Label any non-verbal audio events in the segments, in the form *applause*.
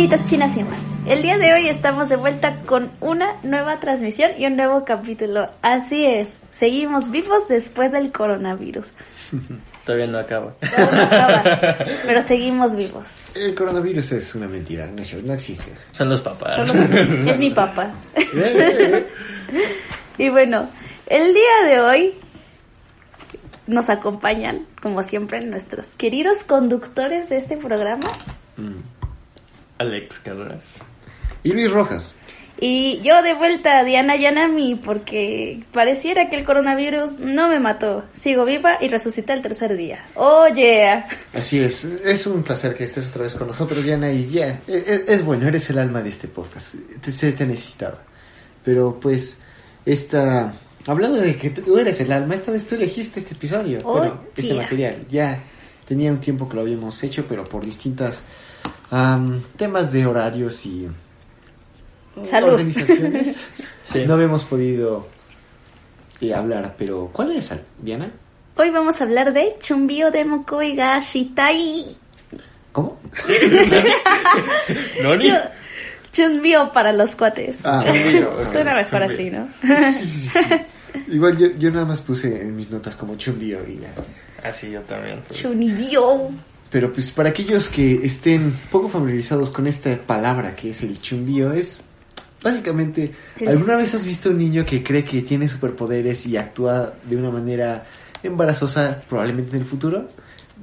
Bonitas chinas y más. El día de hoy estamos de vuelta con una nueva transmisión y un nuevo capítulo. Así es, seguimos vivos después del coronavirus. *laughs* Todavía no acaba. Todavía no acaba, *laughs* pero seguimos vivos. El coronavirus es una mentira, no, existe. Son los papás. Es mi papá. *laughs* Y bueno, el día de hoy nos acompañan, como siempre, nuestros queridos conductores de este programa. Mm. Alex Carreras. Y Luis Rojas. Y yo de vuelta a Diana Yanami porque pareciera que el coronavirus no me mató. Sigo viva y resucité el tercer día. Oh yeah. Así es, es un placer que estés otra vez con nosotros, Diana, y ya, e- e- es, bueno, eres el alma de este podcast, te, se te necesitaba. Pero pues, esta, hablando de que tú eres el alma, esta vez tú elegiste este episodio, Oh, bueno, este yeah. material, ya tenía un tiempo que lo habíamos hecho, pero por distintas am, temas de horarios y Salud. organizaciones, *laughs* Sí. no habíamos podido eh, hablar, pero ¿cuál es, Diana? Hoy vamos a hablar de Chumbio de Mokoi ga Shitai. ¿Cómo? *laughs* ¿Noni? Chu- Chumbio para los cuates. Ah, *laughs* Suena mejor Chumbio. así, ¿no? Sí, sí, sí. Igual yo, yo nada más puse en mis notas como chumbio y ya. Ah, sí, yo también. pero- Chunibio. Pero pues para aquellos que estén poco familiarizados con esta palabra que es el chumbio, es básicamente, ¿alguna vez has visto un niño que cree que tiene superpoderes y actúa de una manera embarazosa probablemente en el futuro?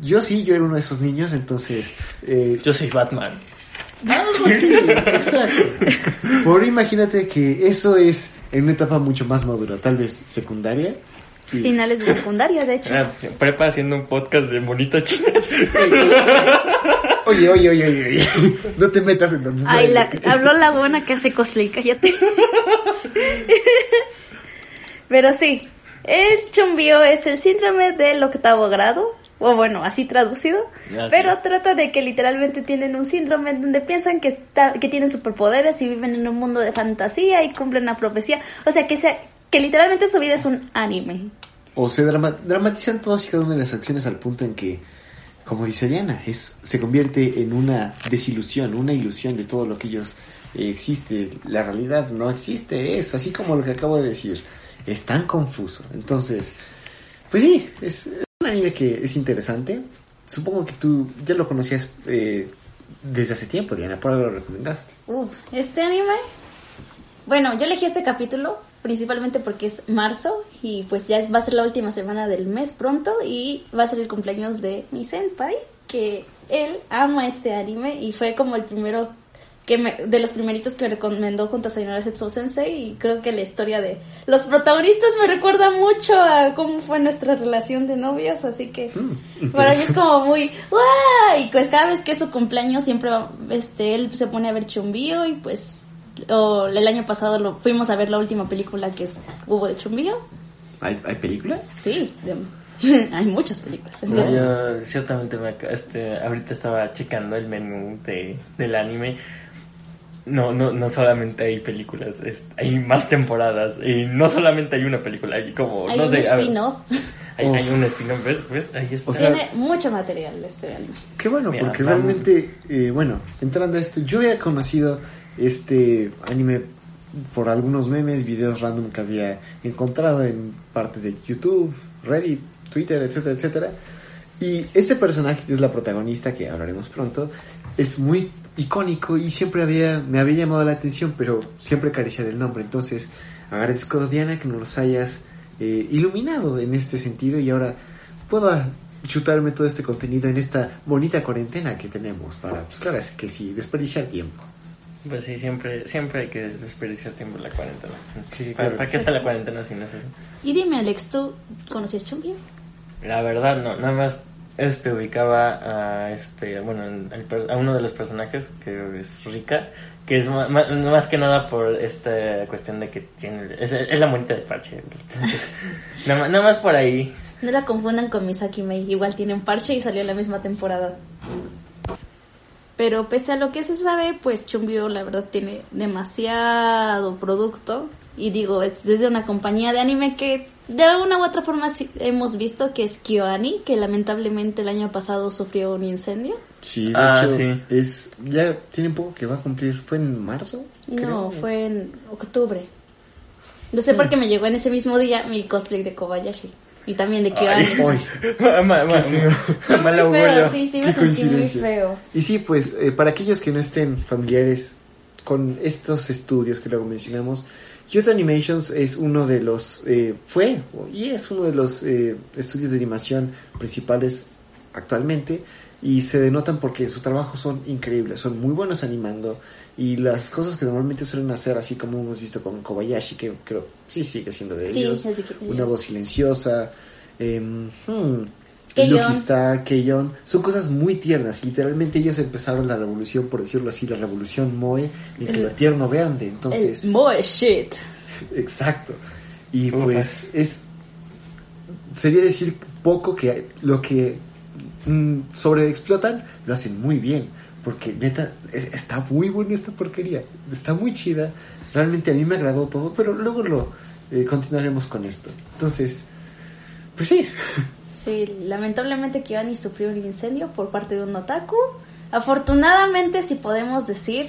Yo sí, yo era uno de esos niños, entonces... Eh, Yo soy Batman. algo así, exacto. Por imagínate que eso es en una etapa mucho más madura, tal vez secundaria. Finales de *laughs* secundaria, de hecho. Ah, prepa haciendo un podcast de monitas chinas. Oye, oye, oye, oye, oye. No te metas entonces. Ay, la, habló la buena que hace cosplay, cállate. *laughs* Pero sí, el chumbio es el síndrome del octavo grado, o bueno, así traducido, Ah, sí. pero trata de que literalmente tienen un síndrome en donde piensan que, está, que tienen superpoderes y viven en un mundo de fantasía y cumplen una profecía. O sea, que, se, que literalmente su vida es un anime. O se drama- dramatizan todas y cada una de las acciones al punto en que, como dice Diana, es, se convierte en una desilusión, una ilusión de todo lo que ellos eh, existe. La realidad no existe, es así como lo que acabo de decir. Es tan confuso. Entonces, pues sí, es, es un anime que es interesante. Supongo que tú ya lo conocías eh, desde hace tiempo, Diana, por algo lo recomendaste. Uf, este anime. Bueno, yo elegí este capítulo principalmente porque es marzo y pues ya es- va a ser la última semana del mes pronto y va a ser el cumpleaños de mi senpai, que él ama este anime y fue como el primero que me, de los primeritos que me recomendó junto a Sayonara Setsuo Sensei y creo que la historia de los protagonistas me recuerda mucho a cómo fue nuestra relación de novias, así que Mm, para mí es como muy ¡guau! y pues cada vez que es su cumpleaños siempre este él se pone a ver Chumbío y pues o el año pasado lo fuimos a ver la última película que es hubo de Chumbío. ¿Hay, hay películas? Sí, de- *laughs* hay muchas películas. No, yo ciertamente me, este, ahorita estaba checando el menú de, del anime. No, no, no solamente hay películas, es- hay más temporadas. Y no solamente hay una película, hay como, Hay no un spin-off. hay, hay un spin-off, ¿ves? ¿ves? Ahí está. O sea, Tiene mucho material este anime. Qué bueno, Mira, porque realmente, eh, bueno, entrando a esto, yo había conocido este anime por algunos memes, videos random que había encontrado en partes de YouTube, Reddit, Twitter, etcétera, etcétera. Y este personaje, que es la protagonista, que hablaremos pronto, es muy icónico y siempre había, me había llamado la atención, pero siempre carecía del nombre. Entonces, agradezco, Diana, que nos hayas eh, iluminado en este sentido y ahora puedo chutarme todo este contenido en esta bonita cuarentena que tenemos para, pues claro, es que sí, desperdiciar tiempo. Pues sí, siempre, siempre hay que desperdiciar tiempo en la cuarentena. Sí, ¿Para, claro. para qué está la cuarentena si no es eso? Y dime, Alex, ¿tú conocías Chumbío? La verdad, no, nada más este ubicaba a este, bueno, el a uno de los personajes que es Rika, que es ma- más, que nada por esta cuestión de que tiene, es, es la monita de parche. Entonces, *laughs* nada, nada más por ahí. No la confundan con Misaki Mei, igual tiene un parche y salió en la misma temporada. Pero pese a lo que se sabe, pues Chumbio la verdad tiene demasiado producto. Y digo, es desde una compañía de anime que de alguna u otra forma sí hemos visto que es KyoAni, que lamentablemente el año pasado sufrió un incendio. Sí, de Ah, hecho, sí. es ya tiene poco que va a cumplir. ¿Fue en marzo? No, creo? fue en octubre. No sé por qué me llegó en ese mismo día mi cosplay de Kobayashi. Y también de KyoAni. Ay, *laughs* feo, sí, sí me sentí muy feo. Y sí, pues eh, para aquellos que no estén familiares con estos estudios que luego mencionamos, Youth Animations es uno de los, eh, fue y es uno de los eh, estudios de animación principales actualmente y se denotan porque su trabajo son increíbles, son muy buenos animando y las cosas que normalmente suelen hacer, así como hemos visto con Kobayashi, que creo sí sigue siendo de Sí, ellos, una voz silenciosa, em, hmm. Lucky Star, Keion, son cosas muy tiernas. Literalmente ellos empezaron la revolución, por decirlo así, la revolución Moe, en que El- lo tierno verde. Entonces, El Moe shit. *laughs* exacto. Y pues es, sería decir poco que lo que mm, sobreexplotan lo hacen muy bien. Porque neta, es- está muy buena esta porquería. Está muy chida. Realmente a mí me agradó todo, pero luego lo eh, continuaremos con esto. Entonces, pues sí. Sí, lamentablemente KyoAni sufrió un incendio por parte de un otaku. Afortunadamente, si podemos decir,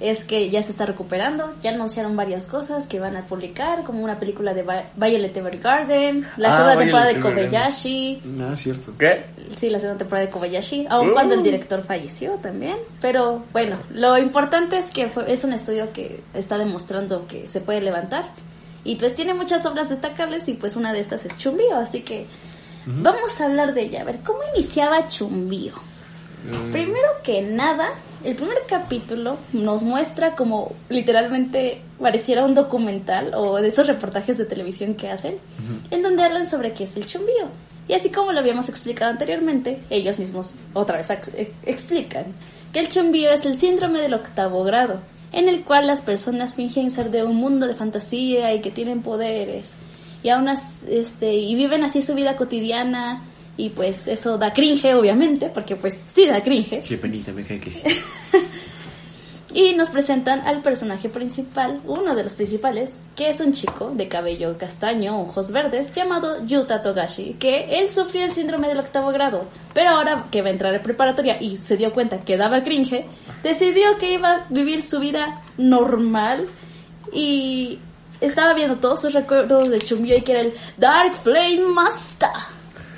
es que ya se está recuperando. Ya anunciaron varias cosas que van a publicar, como una película de Vi- Violet Evergarden, la Ah, segunda Violet temporada de. Kobayashi. Nada, cierto. ¿Qué? Sí, la segunda temporada de Kobayashi, aun Uh. cuando el director falleció también. Pero bueno, lo importante es que fue- es un estudio que está demostrando que se puede levantar. Y pues tiene muchas obras destacables y pues una de estas es Chumbio, así que vamos a hablar de ella. A ver, ¿cómo iniciaba Chumbio? Mm, Primero que nada, el primer capítulo nos muestra como literalmente pareciera un documental o de esos reportajes de televisión que hacen, en donde hablan sobre qué es el chumbío. Y así como lo habíamos explicado anteriormente, ellos mismos otra vez ex- ex- explican que el chumbío es el síndrome del octavo grado, en el cual las personas fingen ser de un mundo de fantasía y que tienen poderes. Y aún este y viven así su vida cotidiana y pues eso da cringe obviamente porque pues sí da cringe. Qué penita, me cae que sí. *laughs* y nos presentan al personaje principal, uno de los principales, que es un chico de cabello castaño, ojos verdes, llamado Yuta Togashi, que él sufrió el síndrome del octavo grado, pero ahora que va a entrar en preparatoria y se dio cuenta que daba cringe, decidió que iba a vivir su vida normal y estaba viendo todos sus recuerdos de Chumbio y que era el Dark Flame Master,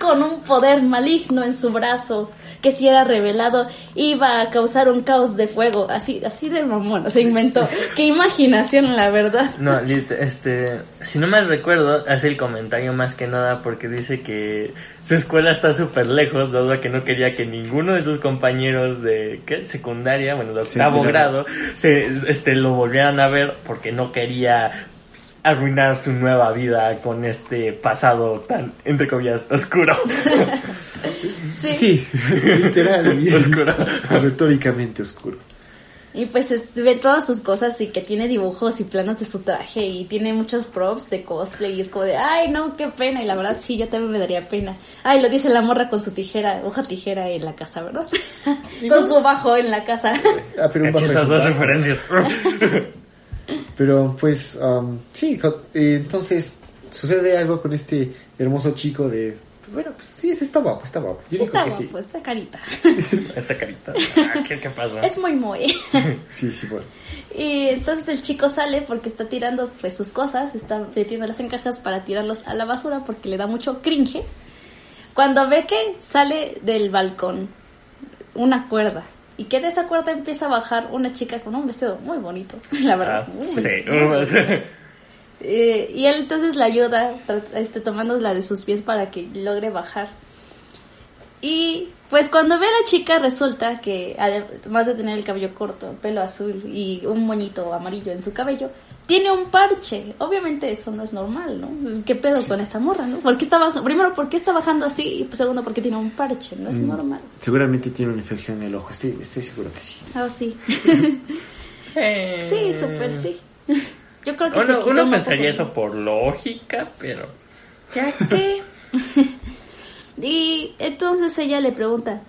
con un poder maligno en su brazo que si era revelado iba a causar un caos de fuego, así, así de mamón, se inventó. *laughs* Qué imaginación, la verdad. No, este, si no mal recuerdo, hace el comentario más que nada porque dice que su escuela está súper lejos, dado a que no quería que ninguno de sus compañeros de ¿qué? secundaria, bueno, de Sí, octavo claro. grado, se, este, lo volvieran a ver porque no quería arruinar su nueva vida con este pasado tan, entre comillas, oscuro. Sí. Sí, literal. *laughs* Oscuro. Retóricamente oscuro. Y pues es- ve todas sus cosas y que tiene dibujos y planos de su traje y tiene muchos props de cosplay y es como de, ay no, qué pena. Y la verdad sí, yo también me daría pena. Ay, lo dice la morra con su tijera, hoja tijera en la casa, ¿verdad? *laughs* con su bajo en la casa. Ah, pero un bajo Esas dos referencias. *laughs* Pero pues, um, sí, eh, entonces sucede algo con este hermoso chico de... Bueno, pues sí, sí está guapo, está guapo. Yo Sí está que guapo, está carita. *laughs* Esta carita. Ah, ¿Qué, qué pasa? es muy muy. *laughs* Sí, sí, bueno. Y entonces el chico sale porque está tirando pues sus cosas, está metiéndolas en cajas para tirarlos a la basura porque le da mucho cringe. Cuando ve que sale del balcón una cuerda y que de esa cuerda empieza a bajar una chica con un vestido muy bonito, *laughs* la verdad. Ah, muy sí. bonito. Eh, y él entonces la ayuda este, tomando la de sus pies para que logre bajar. Y pues cuando ve a la chica resulta que además de tener el cabello corto, pelo azul y un moñito amarillo en su cabello, tiene un parche. Obviamente eso no es normal, ¿no? ¿Qué pedo con esa morra, no? ¿Por qué está baj- Primero, ¿por qué está bajando así? Y pues, segundo, ¿por qué tiene un parche? No es Mm. normal. Seguramente tiene una infección en el ojo, estoy, estoy seguro que sí. Ah, sí. *laughs* Eh, sí, súper sí. Yo creo que se Uno, quitó uno un pensaría poco- eso por lógica, pero... ¿Ya qué? *laughs* y entonces ella le pregunta,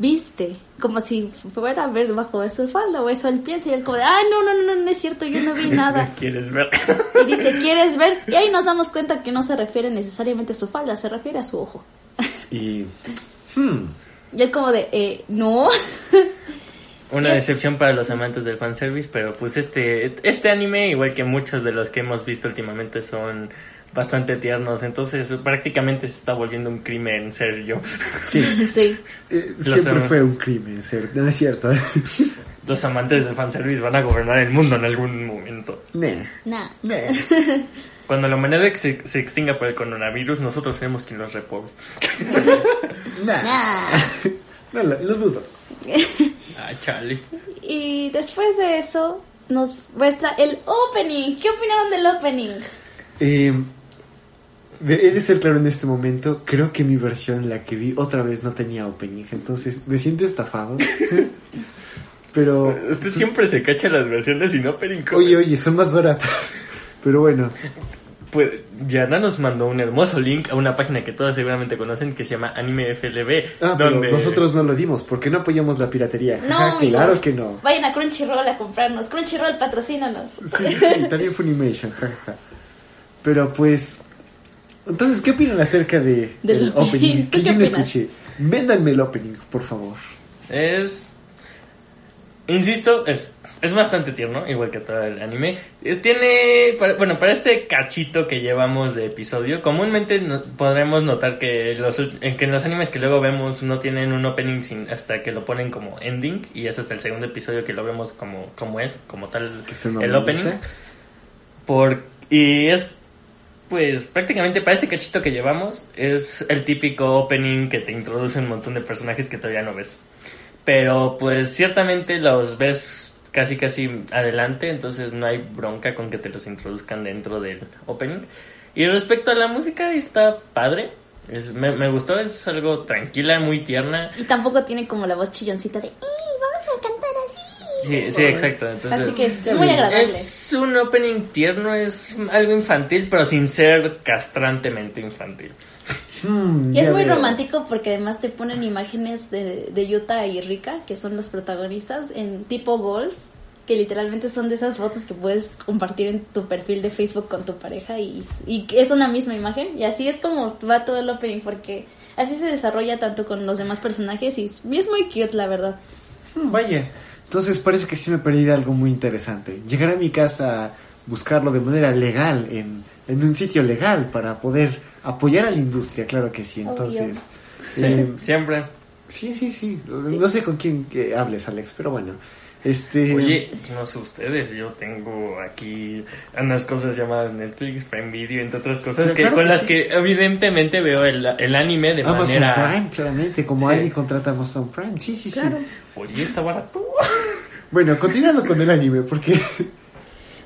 viste, como si fuera a ver bajo de su falda o eso él piensa y él como de, ay, no, no, no, no es cierto, yo no vi *laughs* nada. ¿Quieres ver? Y dice, ¿quieres ver? Y ahí nos damos cuenta que no se refiere necesariamente a su falda, se refiere a su ojo. Y... *laughs* Hmm, Y él como de, eh, no. *laughs* Una Es- decepción para los amantes del fanservice, pero pues este, este anime, igual que muchos de los que hemos visto últimamente, son bastante tiernos. Entonces prácticamente se está volviendo un crimen ser yo. sí, *laughs* sí. eh, siempre fue un crimen, ser- no es cierto. *laughs* Los amantes del fanservice van a gobernar el mundo en algún momento. Nah, Nah. nah. *laughs* Cuando la humanidad se, se extinga por el coronavirus, nosotros seremos quien los repobre. Nah. Nah. No, lo, lo dudo. Ah, chale. Y después de eso nos muestra el opening. ¿Qué opinaron del opening? Eh, he de ser claro en este momento, creo que mi versión, la que vi otra vez, no tenía opening, entonces me siento estafado. *laughs* Pero, Usted siempre se cacha las versiones sin opening. oye, oye, son más baratas. Pero bueno, Pues Yana nos mandó un hermoso link a una página que todos seguramente conocen que se llama Anime FLB. ah, pero donde nosotros no lo dimos, porque no apoyamos la piratería. No, *laughs* amigos. claro que no. Vayan a Crunchyroll a comprarnos. Crunchyroll, patrocínanos. Sí, sí, sí, también Funimation. Pero pues, entonces, ¿qué opinan acerca de, Del del opening. qué yo no opinas? escuché. Véndanme el opening, por favor. Es. Insisto, es, es bastante tierno, igual que todo el anime. Es- tiene. para- bueno, para este cachito que llevamos de episodio, comúnmente no- podremos notar que, los, en que en los animes que luego vemos no tienen un opening sin, hasta que lo ponen como ending, y es hasta el segundo episodio que lo vemos como, como es, como tal Que se el opening. Por, y es, pues prácticamente para este cachito que llevamos, es el típico opening que te introduce un montón de personajes que todavía no ves. Pero pues ciertamente los ves casi casi adelante, entonces no hay bronca con que te los introduzcan dentro del opening. Y respecto a la música, está padre. Es- me, me gustó, es algo tranquila, muy tierna. Y tampoco tiene como la voz chilloncita de, Sí, sí, exacto. Entonces, Así que es muy agradable. Es un opening tierno, es algo infantil, pero sin ser castrantemente infantil. Hmm, Y es muy veo. romántico porque además te ponen imágenes de, de Yuta y Rika, que son los protagonistas, en tipo goals, que literalmente son de esas fotos que puedes compartir en tu perfil de Facebook con tu pareja y, y es una misma imagen. Y así es como va todo el opening, porque así se desarrolla tanto con los demás personajes y es, y es muy cute, la verdad. Hmm, Vaya, entonces parece que sí me perdí de algo muy interesante. Llegar a mi casa a buscarlo de manera legal, en, en un sitio legal, para poder apoyar a la industria, claro que sí. Entonces, eh, Siempre. sí, sí, sí. No sé con quién que hables, Alex, pero bueno. Este, Oye, no sé ustedes, yo tengo aquí unas cosas llamadas Netflix, Prime Video, entre otras cosas, Pero que, claro con que las sí. que evidentemente veo el, el anime de Amazon manera... Prime, claramente, como Sí. alguien contrata Amazon Prime. Sí, sí, Claro. sí. Oye, está barato. *laughs* Bueno, continuando con el anime, porque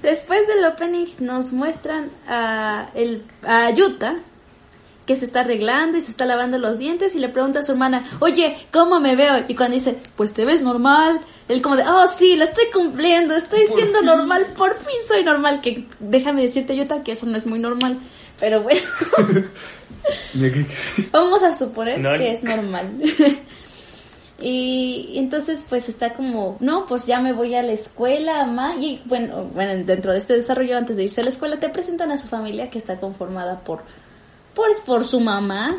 Después del opening nos muestran a, el, a Yuta, que se está arreglando y se está lavando los dientes y le pregunta a su hermana, oye, ¿cómo me veo? Y cuando dice, pues te ves normal, él como de, oh sí, lo estoy cumpliendo, estoy Por siendo fin. normal, por fin soy normal, que déjame decirte Yuta que eso no es muy normal, pero bueno, *laughs* vamos a suponer No. que es normal. *laughs* Y entonces pues está como, no, pues ya me voy a la escuela, mamá. Y bueno, bueno, dentro de este desarrollo, antes de irse a la escuela, te presentan a su familia que está conformada por, pues, por su mamá,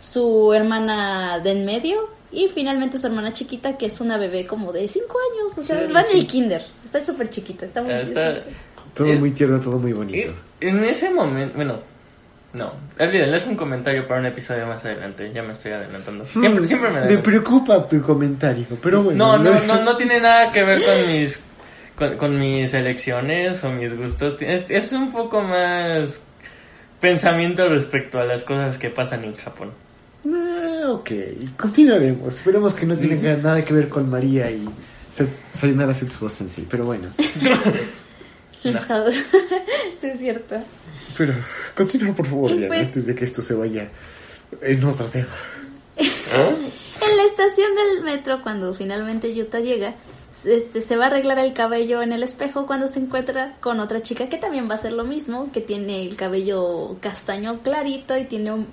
su hermana de en medio y finalmente su hermana chiquita que es una bebé como de 5 años. O sea, Sí, va en el kinder. Está súper chiquita, está muy Está- todo Eh, muy tierno, todo muy bonito. En ese momento, bueno, no, olvídenlo, es un comentario para un episodio más adelante, ya me estoy adelantando. Siempre, siempre me *laughs* Me preocupa tu comentario, pero bueno. No, no, no, no *laughs* tiene nada que ver con mis con, con mis elecciones o mis gustos. Es, es un poco más pensamiento respecto a las cosas que pasan en Japón. Ah, ok, continuaremos. Esperemos que no tenga nada que ver con María y Sa- Sayonara Setsubo Sensei, pero bueno. *laughs* Los *laughs* sí, es cierto. Pero continúa por favor, Y Diana, pues- antes de que esto se vaya en otro tema. *laughs* En la estación del metro, cuando finalmente Yuta llega, este, se va a arreglar el cabello en el espejo cuando se encuentra con otra chica que también va a hacer lo mismo, que tiene el cabello castaño clarito y tiene un,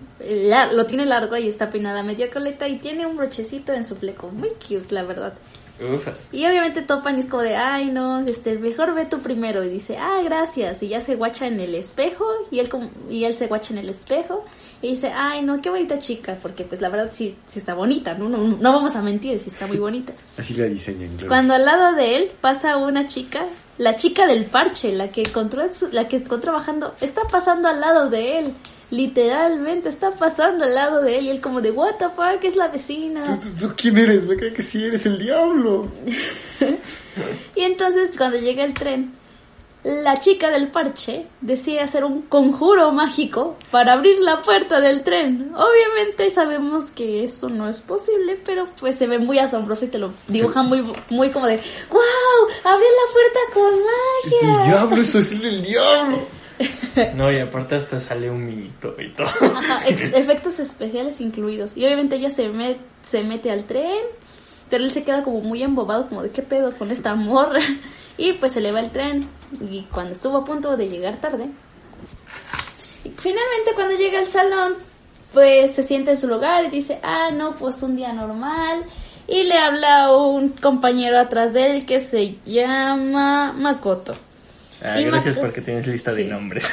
lo tiene largo y está peinada medio coleta y tiene un brochecito en su fleco. Muy cute, la verdad. Ufas. Y obviamente topan y es como de, ay no, este, mejor ve tú primero. Y dice, ah, gracias. Y ya se guacha en el espejo y él, como- y él se guacha en el espejo y dice, ay no, qué bonita chica. Porque pues la verdad sí, sí está bonita, ¿no? No, no vamos a mentir, sí está muy bonita. *laughs* Así la diseñan. claro. Cuando al lado de él pasa una chica, la chica del parche, la que encontró, la que encontró trabajando, está pasando al lado de él. Literalmente está pasando al lado de él y él como de, what the fuck, es la vecina. ¿Tú, tú- tú quién eres? Me cae que sí, eres el diablo. *laughs* Y entonces cuando llega el tren, la chica del parche decide hacer un conjuro mágico para abrir la puerta del tren. Obviamente sabemos que eso no es posible, pero pues se ve muy asombroso y te lo dibujan muy, muy como de, wow, abre la puerta con Es el magia. diablo, eso es el diablo. *laughs* No, y aparte hasta sale un minito y todo. Efectos especiales incluidos. Y obviamente ella se, met- se mete al tren, pero él se queda como muy embobado, como de qué pedo con esta morra. *laughs* Y pues se le va el tren. Y cuando estuvo a punto de llegar tarde, finalmente cuando llega al salón, pues se sienta en su lugar y dice, ah, no, pues un día normal. Y le habla a un compañero atrás de él que se llama Makoto. Ah, Y gracias más- porque tienes lista de nombres.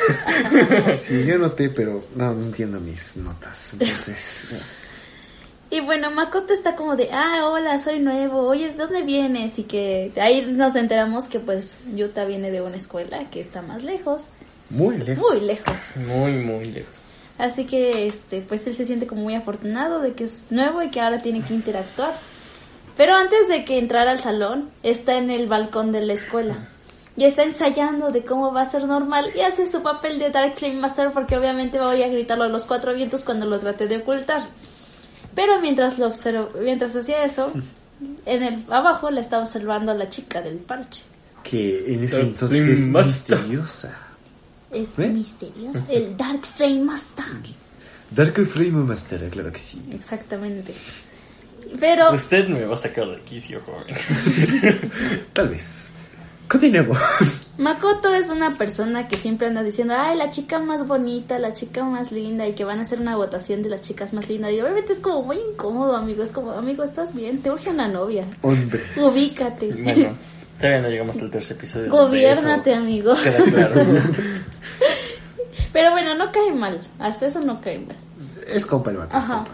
*laughs* Sí, yo noté, pero no, no entiendo mis notas. Entonces, *laughs* Y bueno, Makoto está como de, ah, hola, soy nuevo, oye, ¿de dónde vienes? Y que ahí nos enteramos que pues Yuta viene de una escuela que está más lejos, muy lejos. muy lejos. Muy, muy lejos. Así que, este, pues él se siente como muy afortunado de que es nuevo y que ahora tiene que interactuar. Pero antes de que entrara al salón, está en el balcón de la escuela. Y está ensayando de cómo va a ser normal y hace su papel de Dark Flame Master porque obviamente voy a gritarlo a los cuatro vientos cuando lo trate de ocultar. Pero mientras lo observo, mientras hacía eso, *laughs* en el abajo la estaba observando a la chica del parche. Que en ese Dark entonces Flame es Master. misteriosa. Es ¿Eh? misterioso. El Dark Flame Master. Dark Flame Master, claro que sí. Exactamente. Pero Usted me va a sacar de quicio, joven. *laughs* Tal vez. Continuemos. *laughs* Makoto es una persona que siempre anda diciendo, ay, la chica más bonita, la chica más linda, y que van a hacer una votación de las chicas más lindas. Y obviamente es como muy incómodo, amigo. Es como, amigo, ¿estás bien? Te urge una novia. Hombre. Ubícate. Bueno, todavía no llegamos al tercer episodio. Gobiérnate, de amigo. Queda claro. *laughs* Pero bueno, no cae mal. Hasta eso no cae mal. Es compa el vato. es Ajá.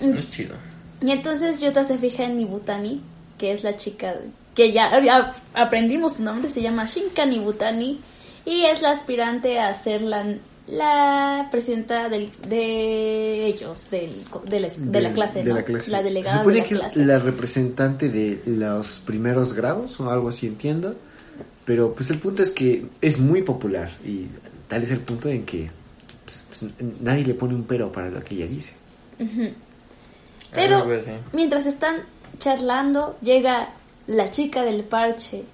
es chido. Y entonces Yuta se fija en Nibutani, que es la chica que ya, ya aprendimos su nombre, se llama Shinka Nibutani, y es la aspirante a ser la, la presidenta del, de ellos, del, de, la, de la clase, de ¿no? la clase. La Se delegada supone de la que clase. es la representante de los primeros grados o algo así entiendo. Pero pues el punto es que es muy popular y tal es el punto en que pues, pues, nadie le pone un pero para lo que ella dice. Pero mientras están charlando, llega la chica del parche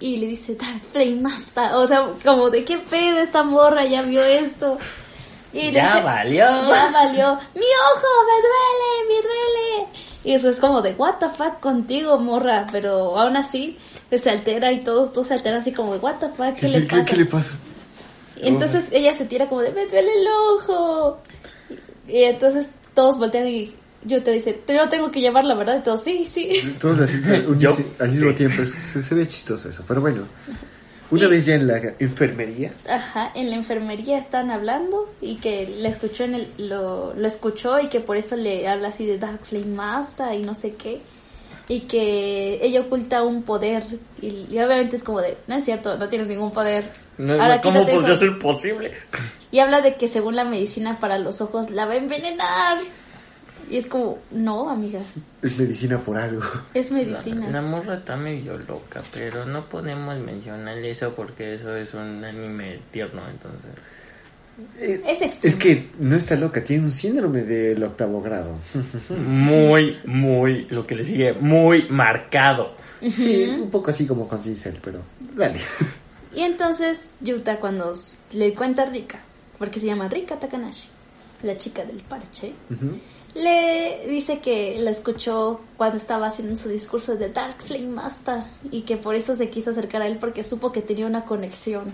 y le dice, Dark Flame Master. O sea, como de qué pedo esta morra ya vio esto. Y le Ya dice, valió. Ya valió. Mi ojo, me duele, me duele. Y eso es como de, what the fuck contigo, morra. Pero aún así, pues, se altera y todos, todos se alteran así como de, what the fuck, ¿qué le pasa? ¿Qué le pasa? Y entonces ella se tira como de, me duele el ojo. Y entonces todos voltean y yo te dice, yo tengo que llevar la verdad. Y todos, sí, sí. Todos la *laughs* un- Yo, al mismo sí. tiempo. Se, se ve chistoso eso. Pero bueno, una Y- vez ya en la enfermería, Ajá, en la enfermería están hablando y que la escuchó en el, lo, lo escuchó y que por eso le habla así de Dark Flame Master y no sé qué. Y que ella oculta un poder y, y obviamente es como de, no es cierto, no tienes ningún poder. No, Ahora no, ¿Cómo podría eso". ser posible? Y habla de que según la medicina para los ojos la va a envenenar. Y es como, no, amiga, es medicina por algo. es La, medicina. la morra está medio loca, pero no podemos mencionar eso porque eso es un anime tierno, entonces. Es, Es extraño. es que no está loca, tiene un síndrome del octavo grado. *laughs* Muy, muy, lo que le sigue, muy marcado. Sí, un poco así como con Cincel, pero dale. *laughs* Y entonces Yuta cuando le cuenta a Rika, porque se llama Rika Takanashi, la chica del parche, Ujú. Le dice que la escuchó cuando estaba haciendo su discurso de Dark Flame Master y que por eso se quiso acercar a él porque supo que tenía una conexión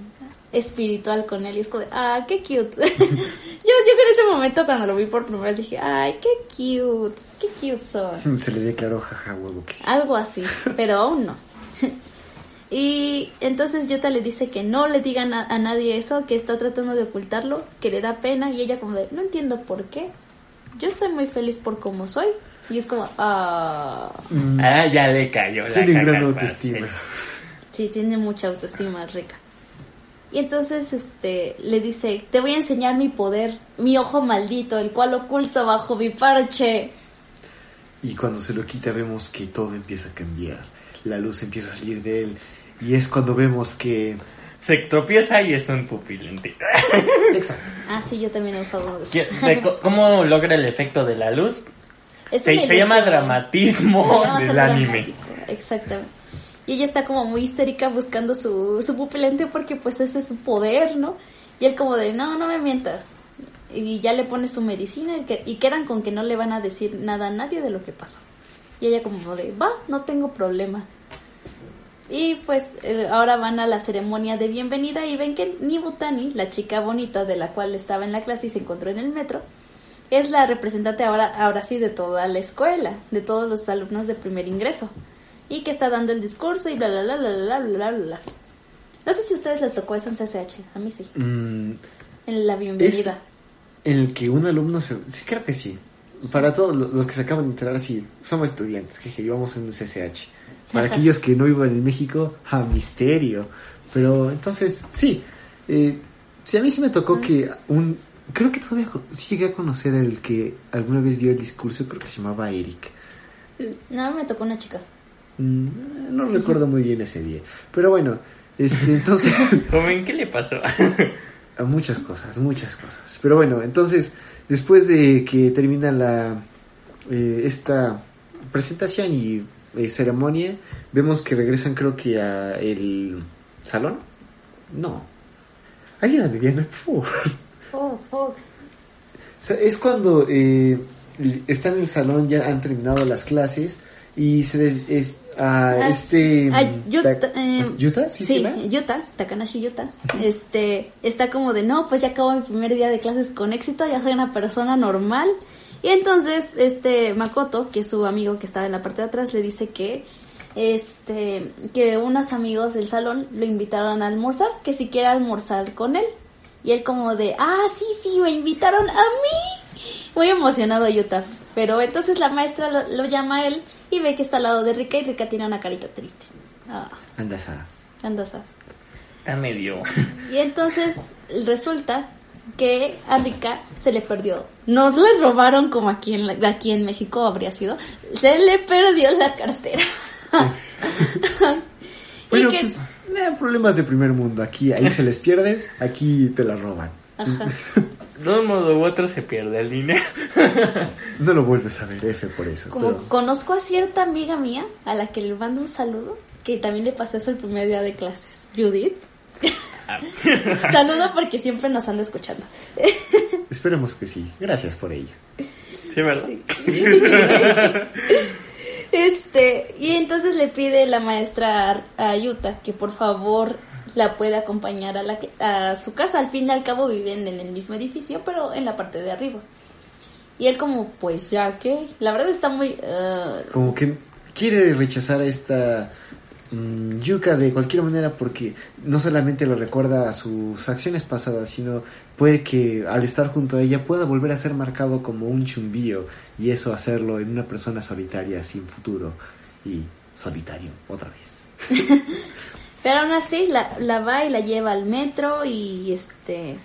espiritual con él y es como de, ah, qué cute. *laughs* yo, yo en ese momento cuando lo vi por primera vez dije, ay, qué cute, qué cute son. *laughs* Se le declaró jaja huevo que sí. Algo así, pero aún no. *laughs* y entonces Yuta le dice que no le digan a, a nadie eso, que está tratando de ocultarlo, que le da pena y ella como de, no entiendo por qué. Yo estoy muy feliz por cómo soy. Y es como, ah, Mm, Ah, ya le cayó la Tiene gran autoestima. sí, tiene mucha autoestima rica. Y entonces este le dice, te voy a enseñar mi poder, mi ojo maldito, el cual oculto bajo mi parche. Y cuando se lo quita vemos que todo empieza a cambiar. La luz empieza a salir de él. Y es cuando vemos que... Se tropieza y es un pupilente. Exacto. Ah, sí, yo también he usado uno de ¿Qué- esos. ¿Cómo logra el efecto de la luz? Se, se llama dramatismo Se llama del anime. dramático, Exactamente. Y ella está como muy histérica buscando su, su pupilente porque pues ese es su poder, ¿no? Y él como de, no, no me mientas. Y ya le pone su medicina y, que- y quedan con que no le van a decir nada a nadie de lo que pasó. Y ella como de, va, no tengo problema. Y pues eh, ahora van a la ceremonia de bienvenida y ven que Nibutani, la chica bonita de la cual estaba en la clase y se encontró en el metro, es la representante ahora, ahora sí de toda la escuela, de todos los alumnos de primer ingreso. Y que está dando el discurso y bla bla bla bla bla bla bla bla. No sé si a ustedes les tocó eso en CCH, a mí sí, mm, en la bienvenida. en el que un alumno se... Sí, creo que sí. Para todos lo- los que se acaban de enterar, sí, somos estudiantes, que llevamos en un CCH. Para aquellos que no vivan en México, a misterio. Pero entonces, sí. Eh, sí, a mí sí me tocó que un... Creo que todavía sí llegué a conocer el que alguna vez dio el discurso, creo que se llamaba Eric. No, me tocó una chica. Mm, no recuerdo muy bien ese día. Pero bueno, este, entonces... *laughs* Joven, ¿qué le pasó? A muchas cosas, muchas cosas. Pero bueno, entonces, después de que termina la eh, esta presentación y eh, ceremonia, vemos que regresan creo que a el salón. No. Ayúdame, Diana, por favor. Oh, fuck. O sea, es cuando eh, están en el salón, ya han terminado las clases y se es, a Ah, este... ah, Yuta, Ta- eh, ¿Yuta? ¿Sí, Sí? Yuta, Takanashi Yuta, este, está como de, no, pues ya acabo mi primer día de clases con éxito, ya soy una persona normal. Y entonces, este, Makoto, que es su amigo que estaba en la parte de atrás, le dice que, este, que unos amigos del salón lo invitaron a almorzar, que si quiere almorzar con él. Y él como de, ah, sí, sí, me invitaron a mí. Muy emocionado Yuta. Pero entonces la maestra lo, lo llama a él y ve que está al lado de Rika y Rika tiene una carita triste. Ah, Andas a... anda sad. Está medio. Y entonces resulta que a Rika se le perdió. No le robaron como aquí en, la- aquí en México habría sido. Se le perdió la cartera. *laughs* Bueno, y que, pues, eh, problemas de primer mundo. Aquí, ahí se les pierde, aquí te la roban. ajá. *laughs* De un modo u otro se pierde el dinero. *laughs* No lo vuelves a ver, F, por eso. Como pero- conozco a cierta amiga mía a la que le mando un saludo, que también le pasó eso el primer día de clases. Judith. *laughs* Saludo porque siempre nos anda escuchando. *laughs* Esperemos que sí. Gracias por ello. Sí, ¿verdad? *laughs* Sí. Este, y entonces le pide la maestra a, Yuta que por favor la pueda acompañar a, la, que- a su casa. Al fin y al cabo viven en el mismo edificio, pero en la parte de arriba. Y él como, pues ya que, la verdad está muy... ah, Como que quiere rechazar a esta mm, Yuka de cualquier manera porque no solamente lo recuerda a sus acciones pasadas, sino puede que al estar junto a ella pueda volver a ser marcado como un chumbío y eso hacerlo en una persona solitaria sin futuro y solitario otra vez. *laughs* Pero aún así la, la va y la lleva al metro y este...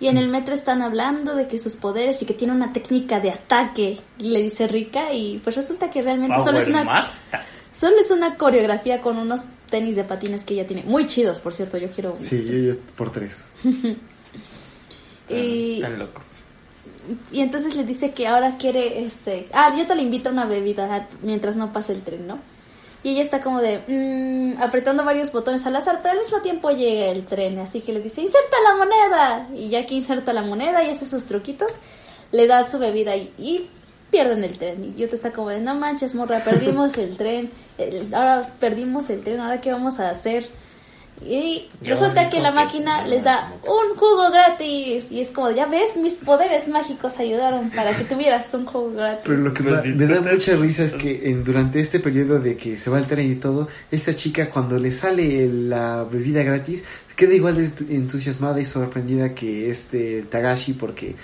Y en el metro están hablando de que sus poderes y que tiene una técnica de ataque, le dice Rika, y pues resulta que realmente solo es Power una Master. Solo es una coreografía con unos tenis de patines que ella tiene. Muy chidos, por cierto, yo quiero. Sí, yo, yo por tres. *laughs* y, Están locos. y entonces le dice que ahora quiere, este... Ah, yo te le invito a una bebida mientras no pase el tren, ¿no? Y ella está como de... mm, apretando varios botones al azar, pero al mismo tiempo llega el tren, así que le dice, inserta la moneda. Y ya que inserta la moneda y hace sus truquitos, le da su bebida y, y pierden el tren. Y yo te está como de, no manches, morra, perdimos el tren, el- ahora perdimos el tren, ahora qué vamos a hacer. Y Yo resulta que la que máquina les da un jugo gratis. Y es como, ya ves, mis poderes mágicos ayudaron para que tuvieras un jugo gratis. Pero lo que me da mucha risa es que en, durante este periodo de que se va al tren y todo, esta chica cuando le sale el- la bebida gratis, queda igual de entu- entusiasmada y sorprendida que este Tagashi porque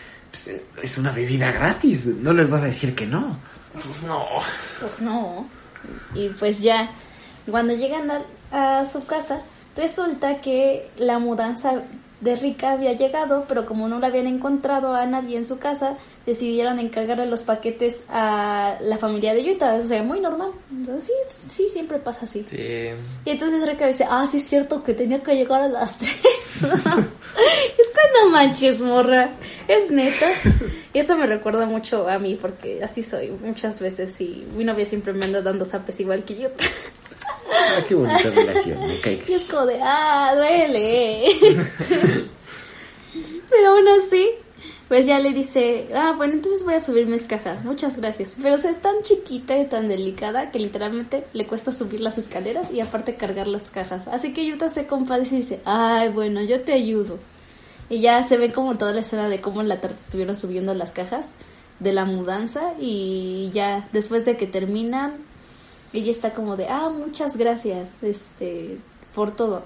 pues, es una bebida gratis, no les vas a decir que no. Pues no. Pues no. Y pues ya, cuando llegan a, a su casa, resulta que la mudanza de Rika había llegado, pero como no la habían encontrado a nadie en su casa, decidieron encargarle los paquetes a la familia de Yuta. O sea, muy normal. Sí, sí, siempre pasa así. Sí. Y entonces Rika dice, ah, sí es cierto que tenía que llegar a las *laughs* tres. *laughs* es cuando manches, morra. Es neta. Y eso me recuerda mucho a mí, porque así soy muchas veces. Y mi novia siempre me anda dando zapes igual que yo. *laughs* Ah, qué bonita relación, me cae que Y es sí. como de, ah, duele. *laughs* Pero aún así, pues ya le dice, ah, bueno, entonces voy a subir mis cajas. Muchas gracias. Pero o sea, es tan chiquita y tan delicada que literalmente le cuesta subir las escaleras y aparte cargar las cajas. Así que Yuta se compadece y dice, ay, bueno, yo te ayudo. Y ya se ve como toda la escena de cómo en la tarde estuvieron subiendo las cajas de la mudanza y ya después de que terminan ella está como de, ah, muchas gracias, este, por todo.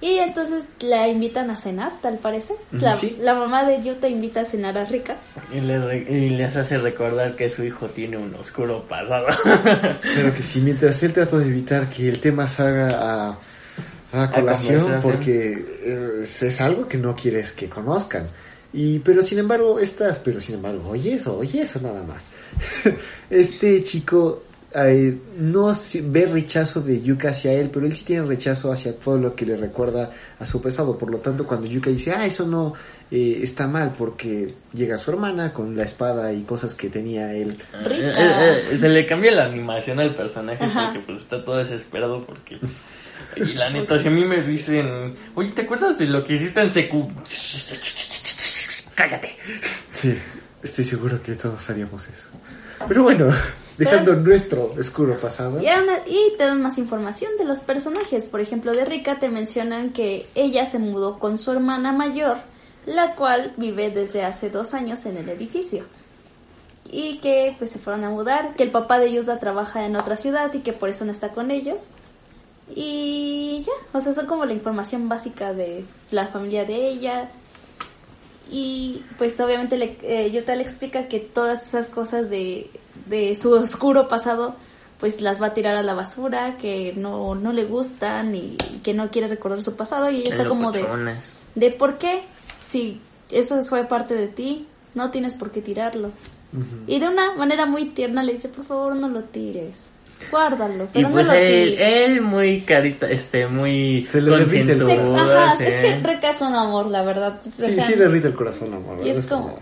Y entonces la invitan a cenar, tal parece. La, sí. la mamá de Yuta invita a cenar a Rika. Y, le re- y les hace recordar que su hijo tiene un oscuro pasado. *laughs* Pero que sí, mientras él trata de evitar que el tema salga a, a colación, porque eh, es algo que no quieres que conozcan. Y, pero sin embargo, esta, pero sin embargo, oye eso, oye eso nada más. *laughs* este chico eh, no ve rechazo de Yuka hacia él, pero él sí tiene rechazo hacia todo lo que le recuerda a su pasado. Por lo tanto, cuando Yuka dice, ah, eso no eh, está mal, porque llega su hermana con la espada y cosas que tenía él. Rica. Eh, eh, se le cambia la animación al personaje Ajá. porque pues está todo desesperado porque pues, y la *laughs* neta si a mí me dicen oye te acuerdas de lo que hiciste en secu cállate Sí, estoy seguro que todos haríamos eso. Pero bueno, dejando nuestro oscuro pasado. Y, te dan más información de los personajes. Por ejemplo, de Rika te mencionan que ella se mudó con su hermana mayor, la cual vive desde hace dos años en el edificio. Y que pues se fueron a mudar, que el papá de Yuta trabaja en otra ciudad y que por eso no está con ellos. Y ya, o sea, son como la información básica de la familia de ella. Y pues obviamente le, eh, Yuta le explica que todas esas cosas de, de su oscuro pasado pues las va a tirar a la basura, que no, no le gustan y que no quiere recordar su pasado y ella está como de, de por qué, si eso fue parte de ti, no tienes por qué tirarlo. Y de una manera muy tierna le dice, por favor no lo tires, guárdalo, y pero pues no lo él, tires. él muy carita este muy Se le ajá, es que Reca es un amor, la verdad. O Sí, sea, sí derrite el corazón, amor. Y es ¿verdad? como,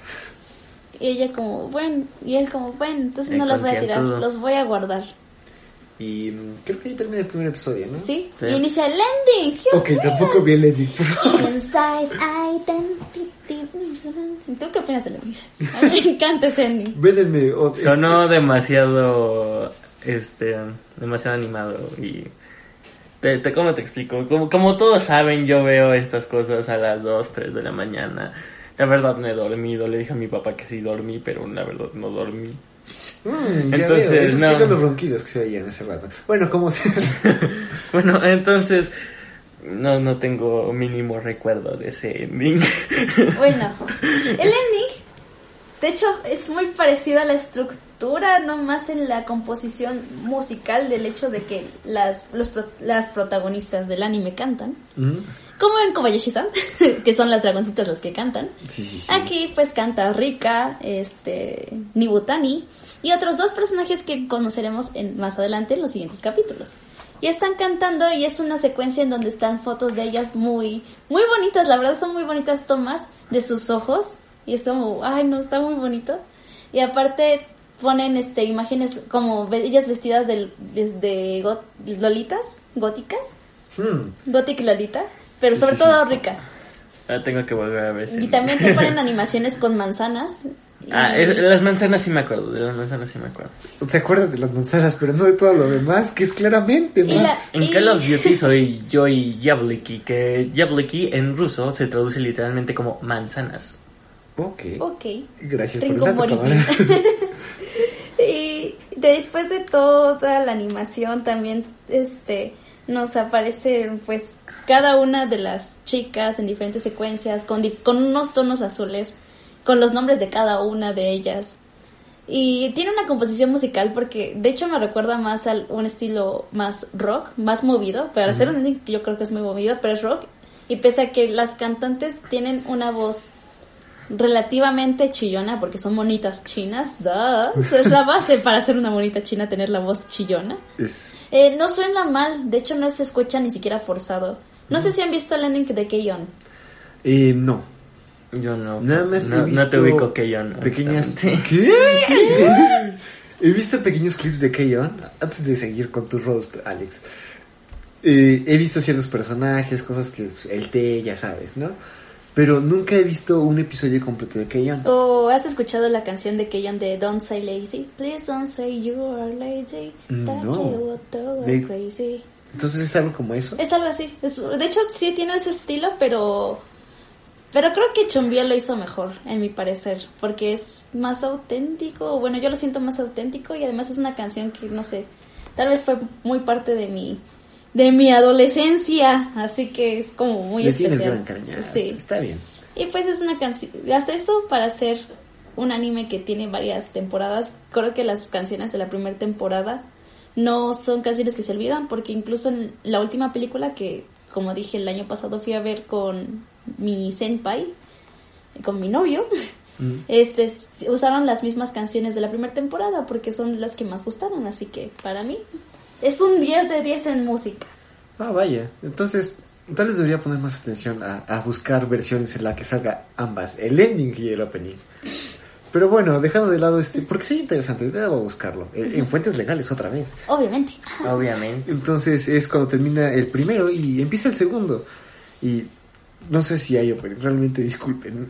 y ella como, bueno, y él como, bueno, entonces El no las voy a tirar, los voy a guardar. Y mm, creo que ahí termina el primer episodio, ¿no? ¿Sí? Sí. Y inicia el ending. Ok, tampoco vi el ending. Inside Identity. ¿Y tú qué opinas del ending? A mí me encanta ese ending. Véndenme. o- es- sonó demasiado este demasiado animado y te, te- cómo te explico como, como todos saben yo veo estas cosas a las 2, 3 de la mañana la verdad no he dormido le dije a mi papá que sí dormí pero la verdad no dormí Mm, Entonces, veo. No. los ronquidos que se oían hace rato. Bueno, como sea. *laughs* bueno entonces no no tengo mínimo recuerdo de ese ending *laughs* Bueno, el ending, de hecho, es muy parecido a la estructura, no más en la composición musical del hecho de que las, los pro- las protagonistas del anime cantan. Mm, Como en Kobayashi-san, *laughs* que son las dragoncitas los que cantan. Sí, sí, sí. Aquí pues canta Rika, este, Nibutani y otros dos personajes que conoceremos en, más adelante en los siguientes capítulos. Y están cantando y es una secuencia en donde están fotos de ellas muy, muy bonitas, la verdad son muy bonitas tomas de sus ojos y es como, ay no, está muy bonito. Y aparte ponen este imágenes como ellas vestidas de, de, got- lolitas, góticas, Mm, gothic lolita, pero Sí, sobre sí, todo sí. Rika. Ah, tengo que volver a ver Y también te ponen animaciones con manzanas *laughs* Ah, es- las manzanas sí me acuerdo, de las manzanas sí me acuerdo. Te acuerdas de las manzanas, pero no de todo lo demás, que es claramente Y la- más. En Y- Call of Duty *laughs* soy Joy Yabliki, que Yabliki en ruso se traduce literalmente como manzanas. Ok. Ok. Gracias por el dato. *laughs* Y después de toda la animación también este nos aparecen pues cada una de las chicas en diferentes secuencias con, di- con unos tonos azules, con los nombres de cada una de ellas. Y tiene una composición musical porque de hecho me recuerda más a un estilo más rock, más movido. Para hacer un ending yo creo que es muy movido, pero es rock. Y pese a que las cantantes tienen una voz relativamente chillona porque son monitas chinas, duh. Es la base para ser una monita china tener la voz chillona. Es- Eh, no suena mal, de hecho no se escucha ni siquiera forzado. No sé si han visto el ending de Keyon. eh, no. Yo no. Nada más no, he no te visto ubico que yo no. Pequeñas. ¿Qué? *laughs* he visto pequeños clips de Keyon antes de seguir con tu roast, Alex. Eh, he visto ciertos personajes, cosas que pues, el té, ya sabes, ¿no? Pero nunca he visto un episodio completo de Keyon. ¿O has escuchado la canción de Keyon de Don't Say Lazy? Please don't say you are lazy. That No. you are so Me- crazy. Entonces es algo como eso. Es algo así. Es- de hecho, sí tiene ese estilo, pero. Pero creo que Chumbia lo hizo mejor, en mi parecer. Porque es más auténtico. Bueno, yo lo siento más auténtico y además es una canción que, no sé. Tal vez fue muy parte de mi. De mi adolescencia. Así que es como muy Le especial. gran. Sí. Está bien. Y pues es una canción, hasta eso para ser un anime que tiene varias temporadas, creo que las canciones de la primera temporada no son canciones que se olvidan, porque incluso en la última película que, como dije el año pasado, fui a ver con mi senpai, con mi novio, *laughs* Mm. este usaron las mismas canciones de la primera temporada porque son las que más gustaron, así que para mí es un 10 de 10 en música. Ah, vaya. Entonces, tal vez debería poner más atención a, a buscar versiones en la que salga ambas, el ending y el opening. Pero bueno, dejando de lado este, porque sí interesante, debo buscarlo. En, en fuentes legales otra vez. Obviamente. Obviamente. Entonces es cuando termina el primero y empieza el segundo. Y no sé si hay opening, realmente disculpen.